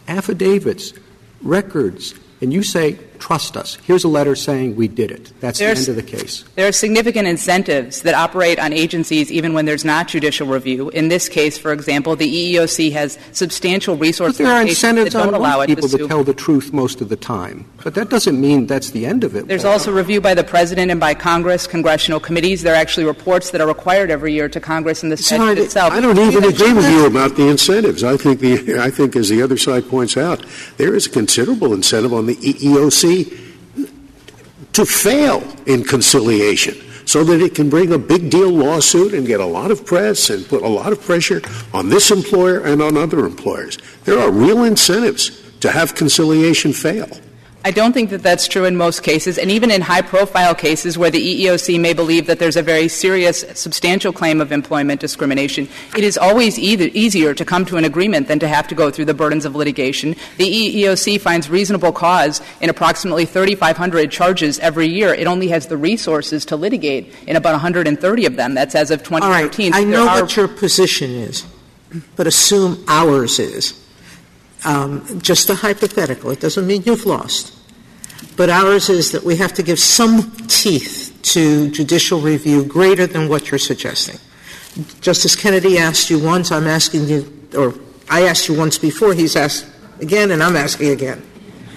affidavits, records, and you say, trust us. Here's a letter saying we did it. That's There's- the end of the case. There are significant incentives that operate on agencies even when there's not judicial review. In this case, for example, the EEOC has substantial resources. But there are that incentives don't on allow people to to tell the truth most of the time. But that doesn't mean that's the end of it. There's also review by the President and by Congress, congressional committees. There are actually reports that are required every year to Congress and the statute itself. I don't even agree with you about the incentives. I think the I think as the other side points out, there is a considerable incentive on the E To fail in conciliation so that it can bring a big deal lawsuit and get a lot of press and put a lot of pressure on this employer and on other employers. There are real incentives to have conciliation fail. I don't think that that's true in most cases, and even in high profile cases where the EEOC may believe that there's a very serious, substantial claim of employment discrimination, it is always either easier to come to an agreement than to have to go through the burdens of litigation. The EEOC finds reasonable cause in approximately 3,500 charges every year. It only has the resources to litigate in about 130 of them. That's as of 2013. All right. I know what your position is, but assume ours is. Um, just a hypothetical. It doesn't mean you've lost. But ours is that we have to give some teeth to judicial review greater than what you're suggesting. Justice Kennedy asked you once, I'm asking you, or I asked you once before, he's asked again, and I'm asking again.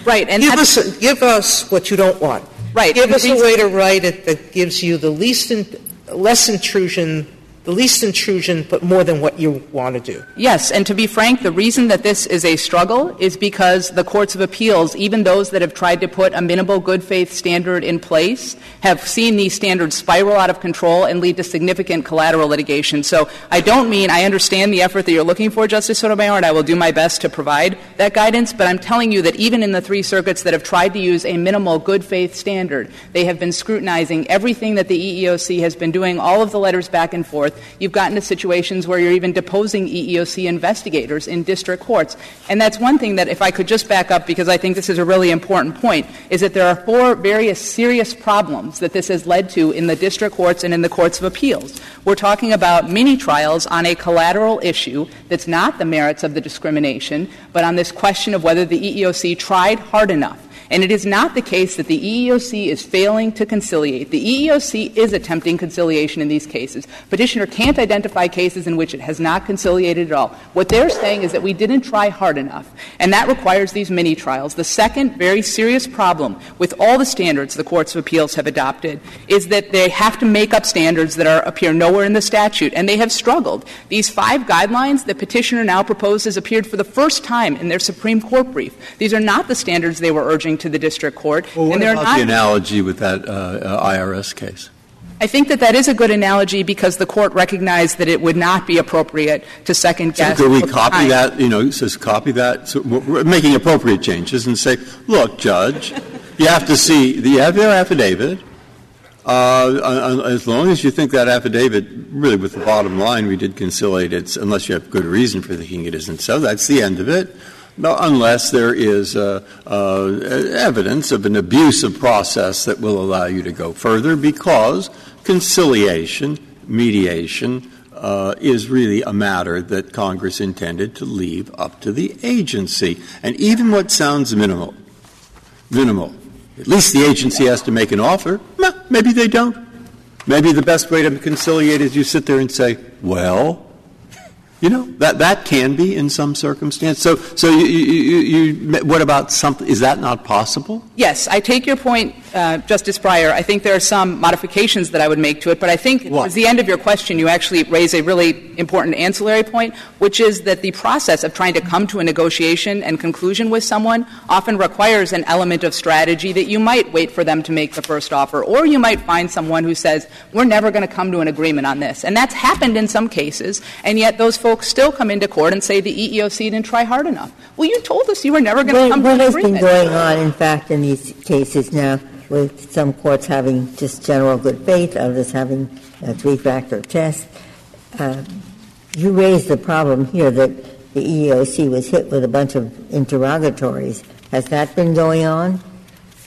Right, and give us, give us what you don't want. Right, Give us a way to write it that gives you the least, in, less intrusion, the least intrusion, but more than what you want to do. Yes, and to be frank, the reason that this is a struggle is because the courts of appeals, even those that have tried to put a minimal good faith standard in place, have seen these standards spiral out of control and lead to significant collateral litigation. So I don't mean I understand the effort that you're looking for, Justice Sotomayor, and I will do my best to provide that guidance, but I'm telling you that even in the three circuits that have tried to use a minimal good faith standard, they have been scrutinizing everything that the EEOC has been doing, all of the letters back and forth. You've gotten to situations where you're even deposing EEOC investigators in district courts. And that's one thing that, if I could just back up, because I think this is a really important point, is that there are four various serious problems that this has led to in the district courts and in the courts of appeals. We're talking about mini trials on a collateral issue that's not the merits of the discrimination, but on this question of whether the EEOC tried hard enough. And it is not the case that the EEOC is failing to conciliate. The EEOC is attempting conciliation in these cases. Petitioner can't identify cases in which it has not conciliated at all. What they're saying is that we didn't try hard enough, and that requires these mini trials. The second very serious problem with all the standards the courts of appeals have adopted is that they have to make up standards that are, appear nowhere in the statute, and they have struggled. These five guidelines that Petitioner now proposes appeared for the first time in their Supreme Court brief. These are not the standards they were urging to the district court, Well, what and about the analogy with that uh, uh, IRS case? I think that that is a good analogy because the court recognized that it would not be appropriate to second So guess. could we copy time. that, you know, it says copy that, so we're making appropriate changes and say, look, Judge, you have to see, you have your affidavit. Uh, uh, As long as you think that affidavit, really with the bottom line, we did conciliate it, unless you have good reason for thinking it isn't so, that's the end of it. Unless there is uh, uh, evidence of an abusive process that will allow you to go further, because conciliation, mediation, uh, is really a matter that Congress intended to leave up to the agency. And even what sounds minimal, minimal, at least the agency has to make an offer. Maybe they don't. Maybe the best way to conciliate is you sit there and say, well, you know, that, that can be in some circumstance. So, so you, you, you, what about something, is that not possible? Yes, I take your point, uh, Justice Breyer. I think there are some modifications that I would make to it, but I think What? towards the end of your question, you actually raise a really important ancillary point, which is that the process of trying to come to a negotiation and conclusion with someone often requires an element of strategy that you might wait for them to make the first offer, or you might find someone who says, we're never going to come to an agreement on this. And that's happened in some cases, and yet those folks still come into court and say the EEOC didn't try hard enough. Well, you told us you were never going to What, come to agreement. what an has been agreement. going on, in fact, in these cases now, with some courts having just general good faith, others having a three-factor test? Uh, you raised the problem here that the EEOC was hit with a bunch of interrogatories. Has that been going on?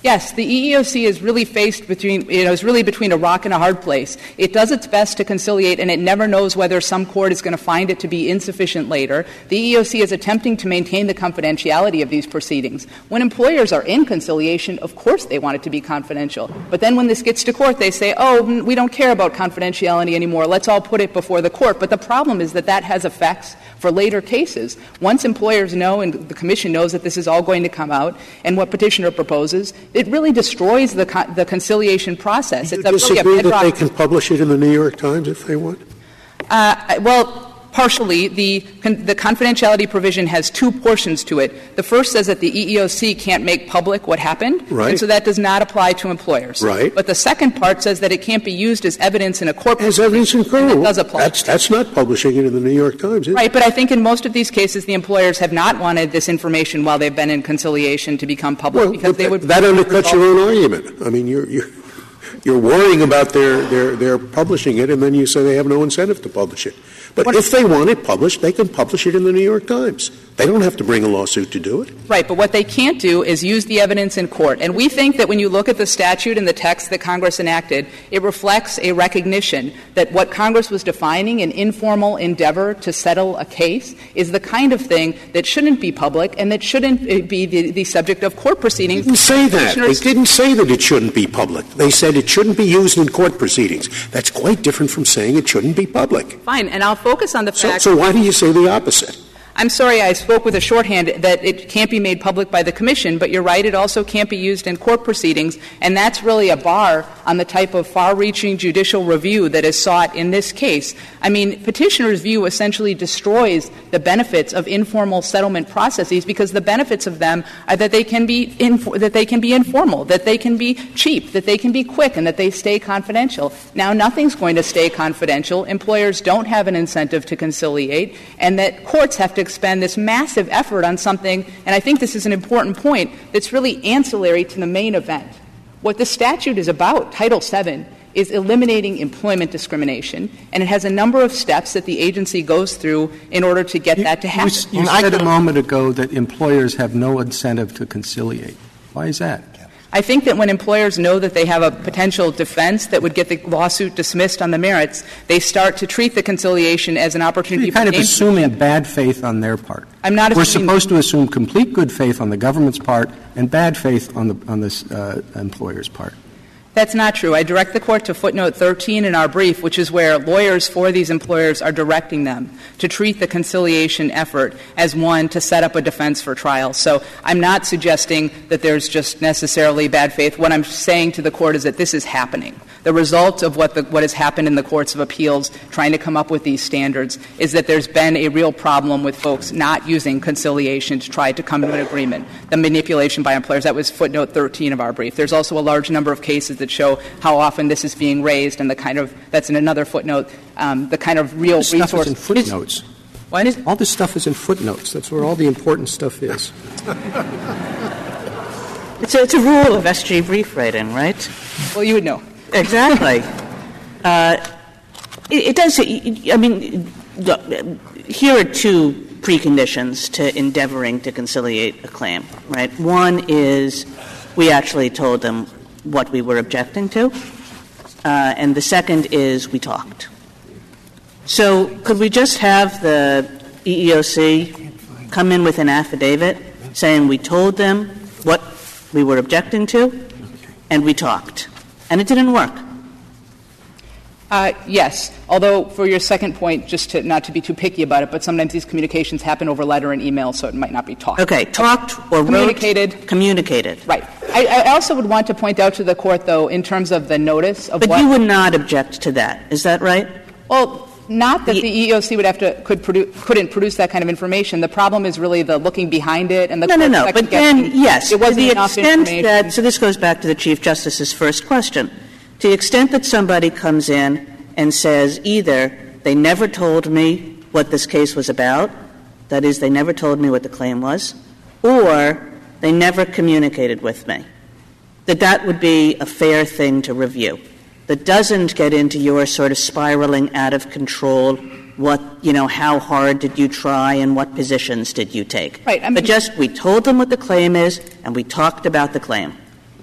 Yes, the EEOC is really faced between, you know, is really between a rock and a hard place. It does its best to conciliate, and it never knows whether some court is going to find it to be insufficient later. The EEOC is attempting to maintain the confidentiality of these proceedings. When employers are in conciliation, of course they want it to be confidential. But then when this gets to court, they say, oh, we don't care about confidentiality anymore. Let's all put it before the court. But the problem is that that has effects for later cases. Once employers know and the Commission knows that this is all going to come out, and what Petitioner proposes, it really destroys the, con- the conciliation process. You It's a, really a disagree that they can publish it in the New York Times if they want? Uh, well, partially. The, con- the confidentiality provision has two portions to it. The first says that the EEOC can't make public what happened. Right. And so that does not apply to employers. Right. But the second part says that it can't be used as evidence in a court As evidence in court. does apply. That's, that's not publishing it in the New York Times, is it? Right, but I think in most of these cases, the employers have not wanted this information while they've been in conciliation to become public Well, because they would. that undercuts your own argument. I mean, you're, you're, you're worrying about their, their, their publishing it, and then you say they have no incentive to publish it. But What- if they want it published, they can publish it in the New York Times. They don't have to bring a lawsuit to do it. Right, but what they can't do is use the evidence in court. And we think that when you look at the statute and the text that Congress enacted, it reflects a recognition that what Congress was defining, an informal endeavor to settle a case, is the kind of thing that shouldn't be public and that shouldn't uh, be the, the subject of court proceedings. They didn't say that. They didn't say that it shouldn't be public. They said it shouldn't be used in court proceedings. That's quite different from saying it shouldn't be public. Fine, and I'll focus on the So, so why do you say the opposite? I'm sorry I spoke with a shorthand that it can't be made public by the Commission, but you're right, it also can't be used in court proceedings, and that's really a bar on the type of far reaching judicial review that is sought in this case. I mean, petitioner's view essentially destroys the benefits of informal settlement processes because the benefits of them are that they can be, inf- that they can be informal, that they can be cheap, that they can be quick, and that they stay confidential. Now, nothing's going to stay confidential. Employers don't have an incentive to conciliate, and that courts have to expend this massive effort on something, and I think this is an important point, that's really ancillary to the main event. What the statute is about, Title VII, is eliminating employment discrimination, and it has a number of steps that the agency goes through in order to get that to happen. s- you said a moment ago that employers have no incentive to conciliate. Why is that? I think that when employers know that they have a potential defense that would get the lawsuit dismissed on the merits, they start to treat the conciliation as an opportunity You're kind for of assuming bad faith on their part. I'm not We're supposed to assume complete good faith on the government's part and bad faith on the on the uh, employer's part. That's not true. I direct the court to footnote 13 in our brief, which is where lawyers for these employers are directing them to treat the conciliation effort as one to set up a defense for trial. So I'm not suggesting that there's just necessarily bad faith. What I'm saying to the court is that this is happening. The result of what, the, what has happened in the courts of appeals trying to come up with these standards is that there's been a real problem with folks not using conciliation to try to come to an agreement. The manipulation by employers, that was footnote 13 of our brief. There's also a large number of cases that show how often this is being raised and the kind of, that's in another footnote, um, the kind of real This stuff resource. is in footnotes. What is, All this stuff is in footnotes. That's where all the important stuff is. [LAUGHS] It's a, it's a rule of SG brief writing, right? well, you would know. Exactly. [LAUGHS] uh, it, it does. I mean, look, here are two preconditions to endeavoring to conciliate a claim. Right. One is we actually told them what we were objecting to, uh, and the second is we talked. So, could we just have the EEOC come in with an affidavit saying we told them what we were objecting to, and we talked, and it didn't work? Uh, yes, although for your second point, just to not to be too picky about it, but sometimes these communications happen over letter and email, so it might not be talked. Okay, talked or Communicated. wrote, communicated. Right. I, I also would want to point out to the court, though, in terms of the notice of But what. you would not object to that, is that right? Well, not that The- the EEOC would have to could produ- couldn't produce that kind of information. The problem is really the looking behind it and the No, no, no. But then, yes, it to wasn't the extent that, so this goes back to the Chief Justice's first question. To the extent that somebody comes in and says either they never told me what this case was about, that is, they never told me what the claim was, or they never communicated with me, that that would be a fair thing to review. That doesn't get into your sort of spiraling out of control, what, you know, how hard did you try and what positions did you take. Right, I mean- but just we told them what the claim is and we talked about the claim.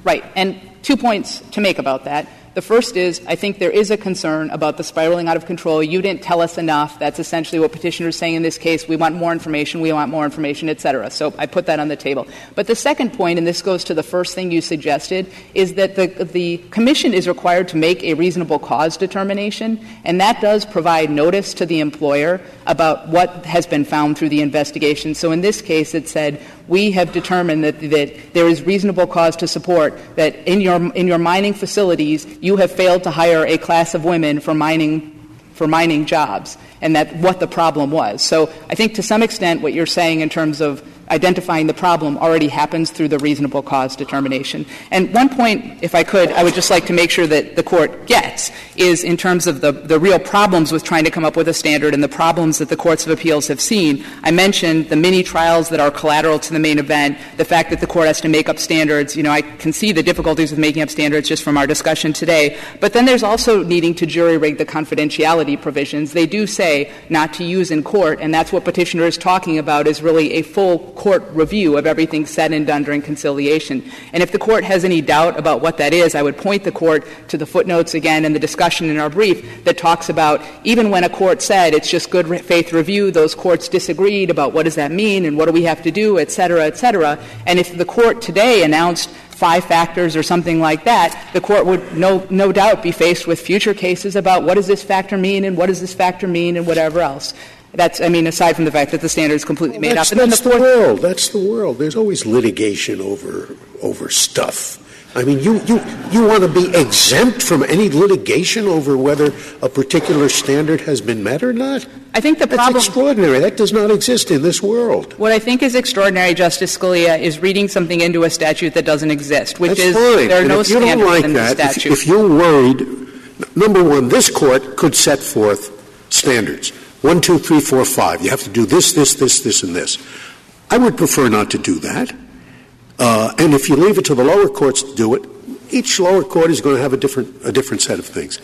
Right. And two points to make about that. The first is, I think there is a concern about the spiraling out of control. You didn't tell us enough. That's essentially what petitioners are saying in this case. We want more information. We want more information, et cetera. So I put that on the table. But the second point, and this goes to the first thing you suggested, is that the, the commission is required to make a reasonable cause determination, and that does provide notice to the employer about what has been found through the investigation. So in this case, it said, we have determined that, that there is reasonable cause to support that in your, in your mining facilities, you have failed to hire a class of women for mining for mining jobs and that what the problem was. So I think to some extent what you're saying in terms of identifying the problem already happens through the reasonable cause determination. And one point, if I could, I would just like to make sure that the court gets is in terms of the, the real problems with trying to come up with a standard and the problems that the courts of appeals have seen. I mentioned the mini trials that are collateral to the main event, the fact that the court has to make up standards. You know, I can see the difficulties with making up standards just from our discussion today. But then there's also needing to jury rig the confidentiality provisions. They do say not to use in court, and that's what petitioner is talking about is really a full court review of everything said and done during conciliation. And if the court has any doubt about what that is, I would point the court to the footnotes again and the discussion in our brief that talks about even when a court said it's just good faith review, those courts disagreed about what does that mean and what do we have to do, et cetera, et cetera. And if the court today announced five factors or something like that, the court would no, no doubt be faced with future cases about what does this factor mean and what does this factor mean and whatever else. That's, I mean, aside from the fact that the standard is completely made that's, up. And that's the, the world. That's the world. There's always litigation over over stuff. I mean, you, you, you want to be exempt from any litigation over whether a particular standard has been met or not? I think the That's problem. extraordinary. That does not exist in this world. What I think is extraordinary, Justice Scalia, is reading something into a statute that doesn't exist, which That's is fine. there are And no if you don't standards like in the that, if, statute. if you're worried, number one, this court could set forth standards. One, two, three, four, five. You have to do this, this, this, this, and this. I would prefer not to do that. Uh, and if you leave it to the lower courts to do it, each lower court is going to have a different, a different set of things.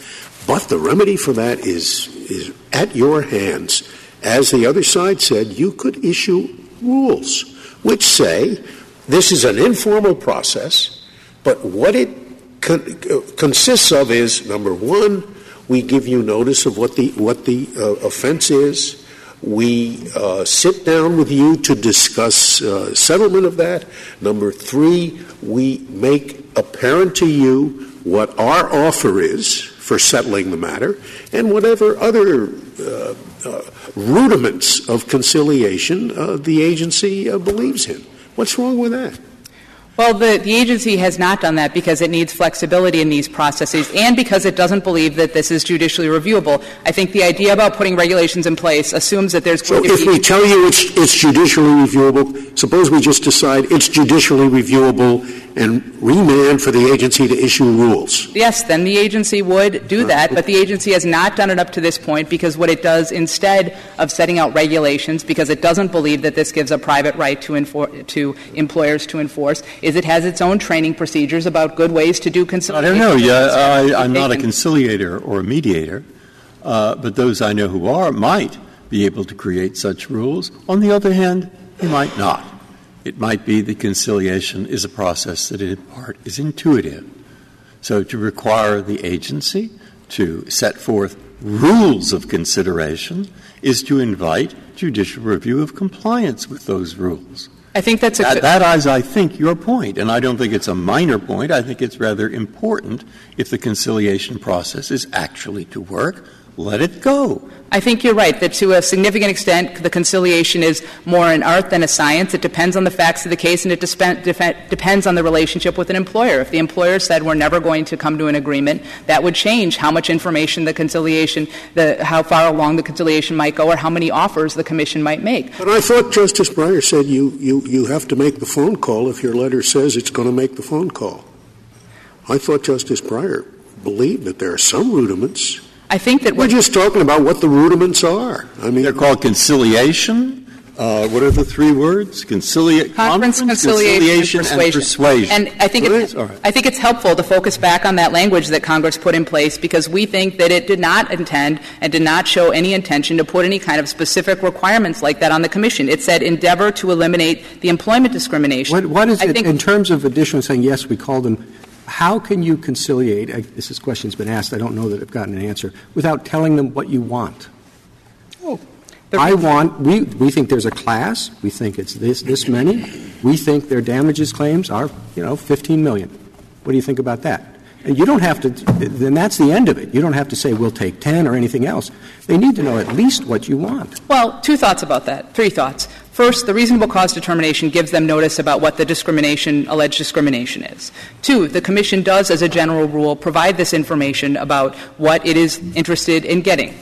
But the remedy for that is, is at your hands. As the other side said, you could issue rules which say this is an informal process, but what it con- uh, consists of is number one, we give you notice of what the, what the uh, offense is. We uh, sit down with you to discuss uh, settlement of that. Number three, we make apparent to you what our offer is for settling the matter, and whatever other uh, uh, rudiments of conciliation uh, the agency believes in. What's wrong with that? Well, the, the agency has not done that because it needs flexibility in these processes and because it doesn't believe that this is judicially reviewable. I think the idea about putting regulations in place assumes that there's So if we tell you it's, it's judicially reviewable, suppose we just decide it's judicially reviewable and remand for the agency to issue rules. Yes, then the agency would do that, but the agency has not done it up to this point because what it does instead of setting out regulations, because it doesn't believe that this gives a private right to, enfor- to employers to enforce, is it has its own training procedures about good ways to do I don't know. Yeah, I, I'm not a conciliator or a mediator, uh, but those I know who are might be able to create such rules. On the other hand, they might not. It might be that conciliation is a process that in part is intuitive. So to require the agency to set forth rules of consideration is to invite judicial review of compliance with those rules. I think that's a That, is, I think, your point, and I don't think it's a minor point. I think it's rather important if the conciliation process is actually to work. Let it go. I think you're right, that to a significant extent, the conciliation is more an art than a science. It depends on the facts of the case, and it dispen- defe- depends on the relationship with an employer. If the employer said we're never going to come to an agreement, that would change how much information the conciliation, the, how far along the conciliation might go, or how many offers the commission might make. But I thought Justice Breyer said you, you, you have to make the phone call if your letter says it's going to make the phone call. I thought Justice Breyer believed that there are some rudiments. I think that We're just talking about what the rudiments are. I mean, They're called conciliation. Uh, what are the three words? Concilia- Conference, conciliation, and persuasion. persuasion. And I think, Right? it's, All right. I think it's helpful to focus back on that language that Congress put in place because we think that it did not intend and did not show any intention to put any kind of specific requirements like that on the Commission. It said endeavor to eliminate the employment discrimination. What, what is I it, think- in terms of additional saying, yes, we call them, how can you conciliate, I, this is question's been asked, I don't know that I've gotten an answer, without telling them what you want? Oh, the- I want, we, we think there's a class, we think it's this, this many, we think their damages claims are, you know, 15 million. What do you think about that? And you don't have to, then that's the end of it. You don't have to say we'll take 10 or anything else. They need to know at least what you want. Well, two thoughts about that. Three thoughts. First, the reasonable cause determination gives them notice about what the discrimination, alleged discrimination is. Two, the Commission does, as a general rule, provide this information about what it is interested in getting.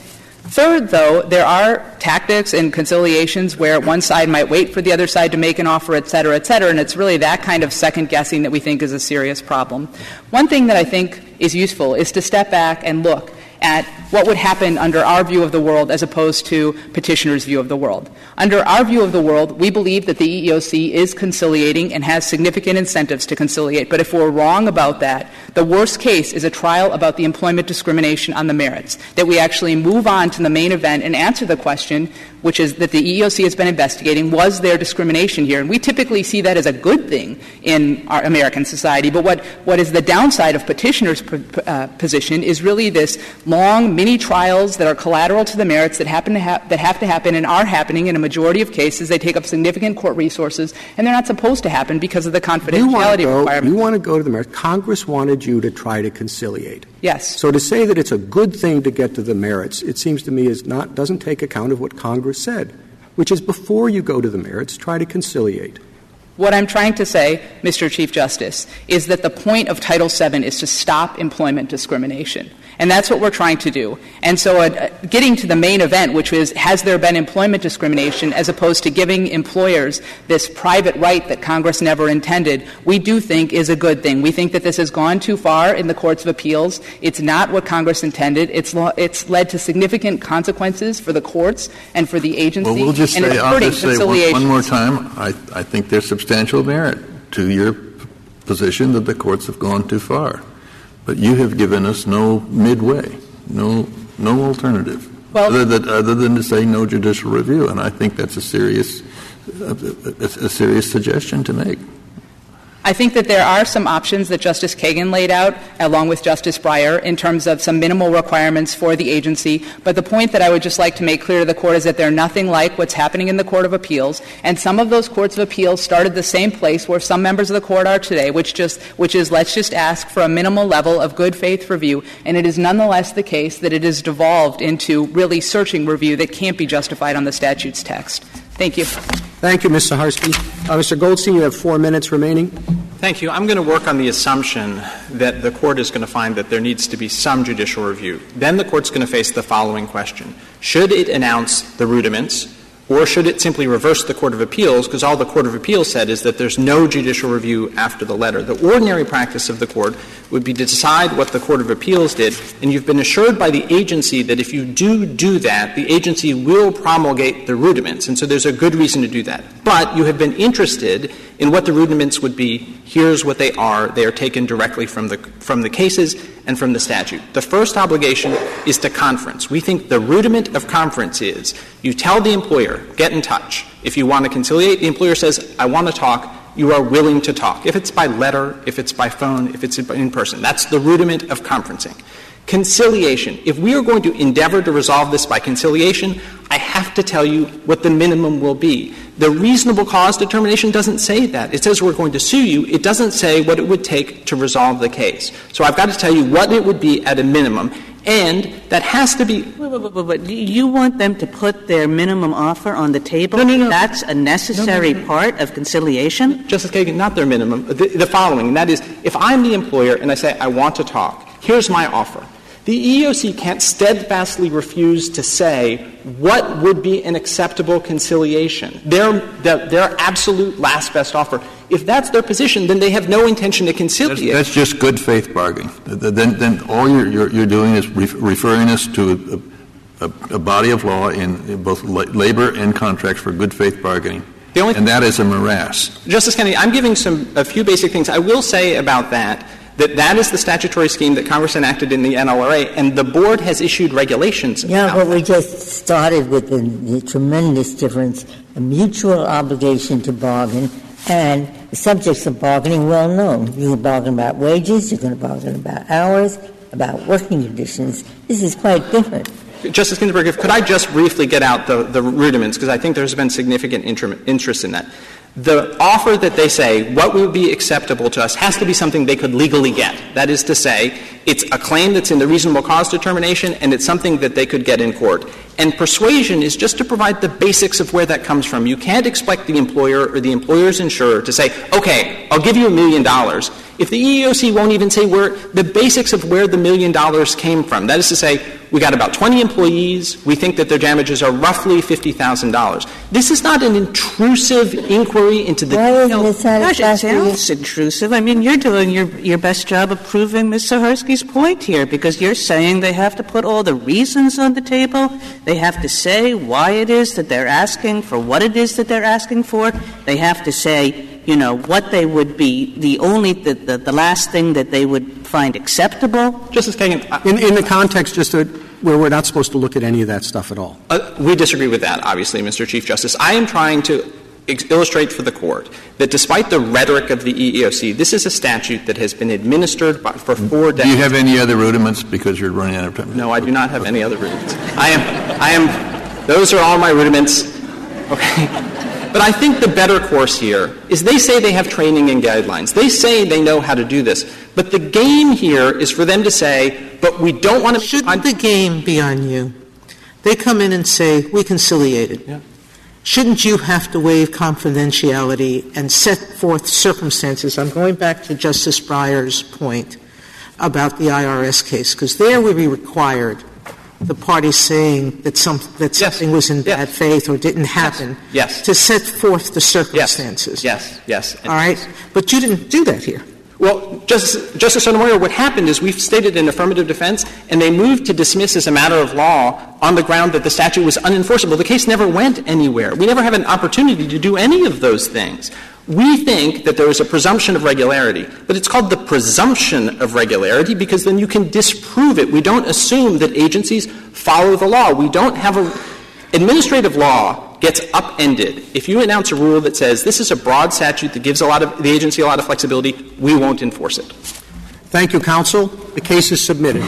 Third, though, there are tactics and conciliations where one side might wait for the other side to make an offer, et cetera, et cetera, and it's really that kind of second guessing that we think is a serious problem. One thing that I think is useful is to step back and look at what would happen under our view of the world as opposed to petitioner's view of the world. Under our view of the world, we believe that the EEOC is conciliating and has significant incentives to conciliate. But if we're wrong about that, the worst case is a trial about the employment discrimination on the merits, that we actually move on to the main event and answer the question, which is that the EEOC has been investigating, was there discrimination here? And we typically see that as a good thing in our American society. But what, what is the downside of petitioner's p- uh, position is really this long mini trials that are collateral to the merits that happen to ha- that have to happen and are happening in a majority of cases. They take up significant court resources, and they're not supposed to happen because of the confidentiality you requirement. You want to go to the merits. Congress wanted you to try to conciliate. Yes. So to say that it's a good thing to get to the merits, it seems to me is not doesn't take account of what Congress said, which is before you go to the merits, try to conciliate. What I'm trying to say, Mr. Chief Justice, is that the point of Title VII is to stop employment discrimination. And that's what we're trying to do. And so uh, getting to the main event, which is has there been employment discrimination, as opposed to giving employers this private right that Congress never intended, we do think is a good thing. We think that this has gone too far in the courts of appeals. It's not what Congress intended. It's, lo- it's led to significant consequences for the courts and for the agency. Well, we'll just and say, I'll just say one, one more time, I, I think there's substantial merit to your position that the courts have gone too far. But you have given us no midway, no, no alternative, Well- other, than, other than to say no judicial review. And I think that's a serious, a, a, a serious suggestion to make. I think that there are some options that Justice Kagan laid out, along with Justice Breyer, in terms of some minimal requirements for the agency. But the point that I would just like to make clear to the Court is that they're nothing like what's happening in the Court of Appeals. And some of those courts of appeals started the same place where some members of the Court are today, which, just, which is let's just ask for a minimal level of good faith review. And it is nonetheless the case that it is devolved into really searching review that can't be justified on the statute's text. Thank you. Thank you, Ms. Saharsky. Uh, Mr. Goldstein, you have four minutes remaining. Thank you. I'm going to work on the assumption that the court is going to find that there needs to be some judicial review. Then the court's going to face the following question. Should it announce the rudiments, or should it simply reverse the Court of Appeals, because all the Court of Appeals said is that there's no judicial review after the letter. The ordinary practice of the court would be to decide what the Court of Appeals did, and you've been assured by the agency that if you do do that, the agency will promulgate the rudiments, and so there's a good reason to do that. But you have been interested in what the rudiments would be. Here's what they are. They are taken directly from the, from the cases and from the statute. The first obligation is to conference. We think the rudiment of conference is you tell the employer, get in touch. If you want to conciliate, the employer says, I want to talk. You are willing to talk. If it's by letter, if it's by phone, if it's in person. That's the rudiment of conferencing. Conciliation. If we are going to endeavor to resolve this by conciliation, I have to tell you what the minimum will be. The reasonable cause determination doesn't say that. It says we're going to sue you. It doesn't say what it would take to resolve the case. So I've got to tell you what it would be at a minimum. And that has to be. Wait, wait, wait, wait. You want them to put their minimum offer on the table? No, no, no. That's a necessary part of conciliation? Justice Kagan, not their minimum. The, the following, and that is, if I'm the employer and I say I want to talk, here's my offer. The EEOC can't steadfastly refuse to say what would be an acceptable conciliation. Their, their, their absolute last best offer. If that's their position, then they have no intention to That's, conciliate. that's just good faith bargaining. Then, then all you're, you're, you're doing is re- referring us to a, a, a body of law in, in both labor and contracts for good faith bargaining. The only- and that is a morass. Justice Kennedy, I'm giving some a few basic things. I will say about that that that is the statutory scheme that Congress enacted in the NLRA, and the board has issued regulations. Yeah, but we just started with the, the tremendous difference, a mutual obligation to bargain, and the subjects of bargaining well known. You can bargain about wages, you're going to bargain about hours, about working conditions. This is quite different. Justice Ginsburg, if could I just briefly get out the, the rudiments, because I think there's been significant inter- interest in that. The offer that they say, what would be acceptable to us, has to be something they could legally get. That is to say, it's a claim that's in the reasonable cause determination, and it's something that they could get in court. And persuasion is just to provide the basics of where that comes from. You can't expect the employer or the employer's insurer to say, okay, I'll give you a million dollars, if the EEOC won't even say where the basics of where the million dollars came from, that is to say, we got about 20 employees, we think that their damages are roughly $50,000. This is not an intrusive inquiry into the Why isn't detail- it Gosh, it sounds intrusive. I mean, you're doing your, your best job of proving Ms. Saharsky's point here, because you're saying they have to put all the reasons on the table. They have to say why it is that they're asking for what it is that they're asking for. They have to say, you know, what they would be, the only, the, the, the last thing that they would find acceptable. Justice Kagan, I- In, in the context just to, where we're not supposed to look at any of that stuff at all. Uh, we disagree with that, obviously, Mr. Chief Justice. I am trying to illustrate for the Court that despite the rhetoric of the EEOC, this is a statute that has been administered by, for four Do decades. you have any other rudiments because you're running out of time? No, I do not have any other rudiments. I am, I am, those are all my rudiments. Okay. But I think the better course here is they say they have training and guidelines. They say they know how to do this. But the game here is for them to say, but we don't want to. Shouldn't the game be on you? They come in and say, we conciliated. Yeah. Shouldn't you have to waive confidentiality and set forth circumstances? I'm going back to Justice Breyer's point about the IRS case, because there we be required the party saying that some, that Yes. something was in Yes. bad faith or didn't happen. Yes. To set forth the Yes. circumstances. Yes, yes. All right? But you didn't do that here. Well, Justice, Justice Sotomayor, what happened is we've stated an affirmative defense, and they moved to dismiss as a matter of law on the ground that the statute was unenforceable. The case never went anywhere. We never have an opportunity to do any of those things. We think that there is a presumption of regularity, but it's called the presumption of regularity because then you can disprove it. We don't assume that agencies follow the law. We don't have a administrative law gets upended if you announce a rule that says this is a broad statute that gives a lot of the agency a lot of flexibility we won't enforce it Thank you, counsel. The case is submitted.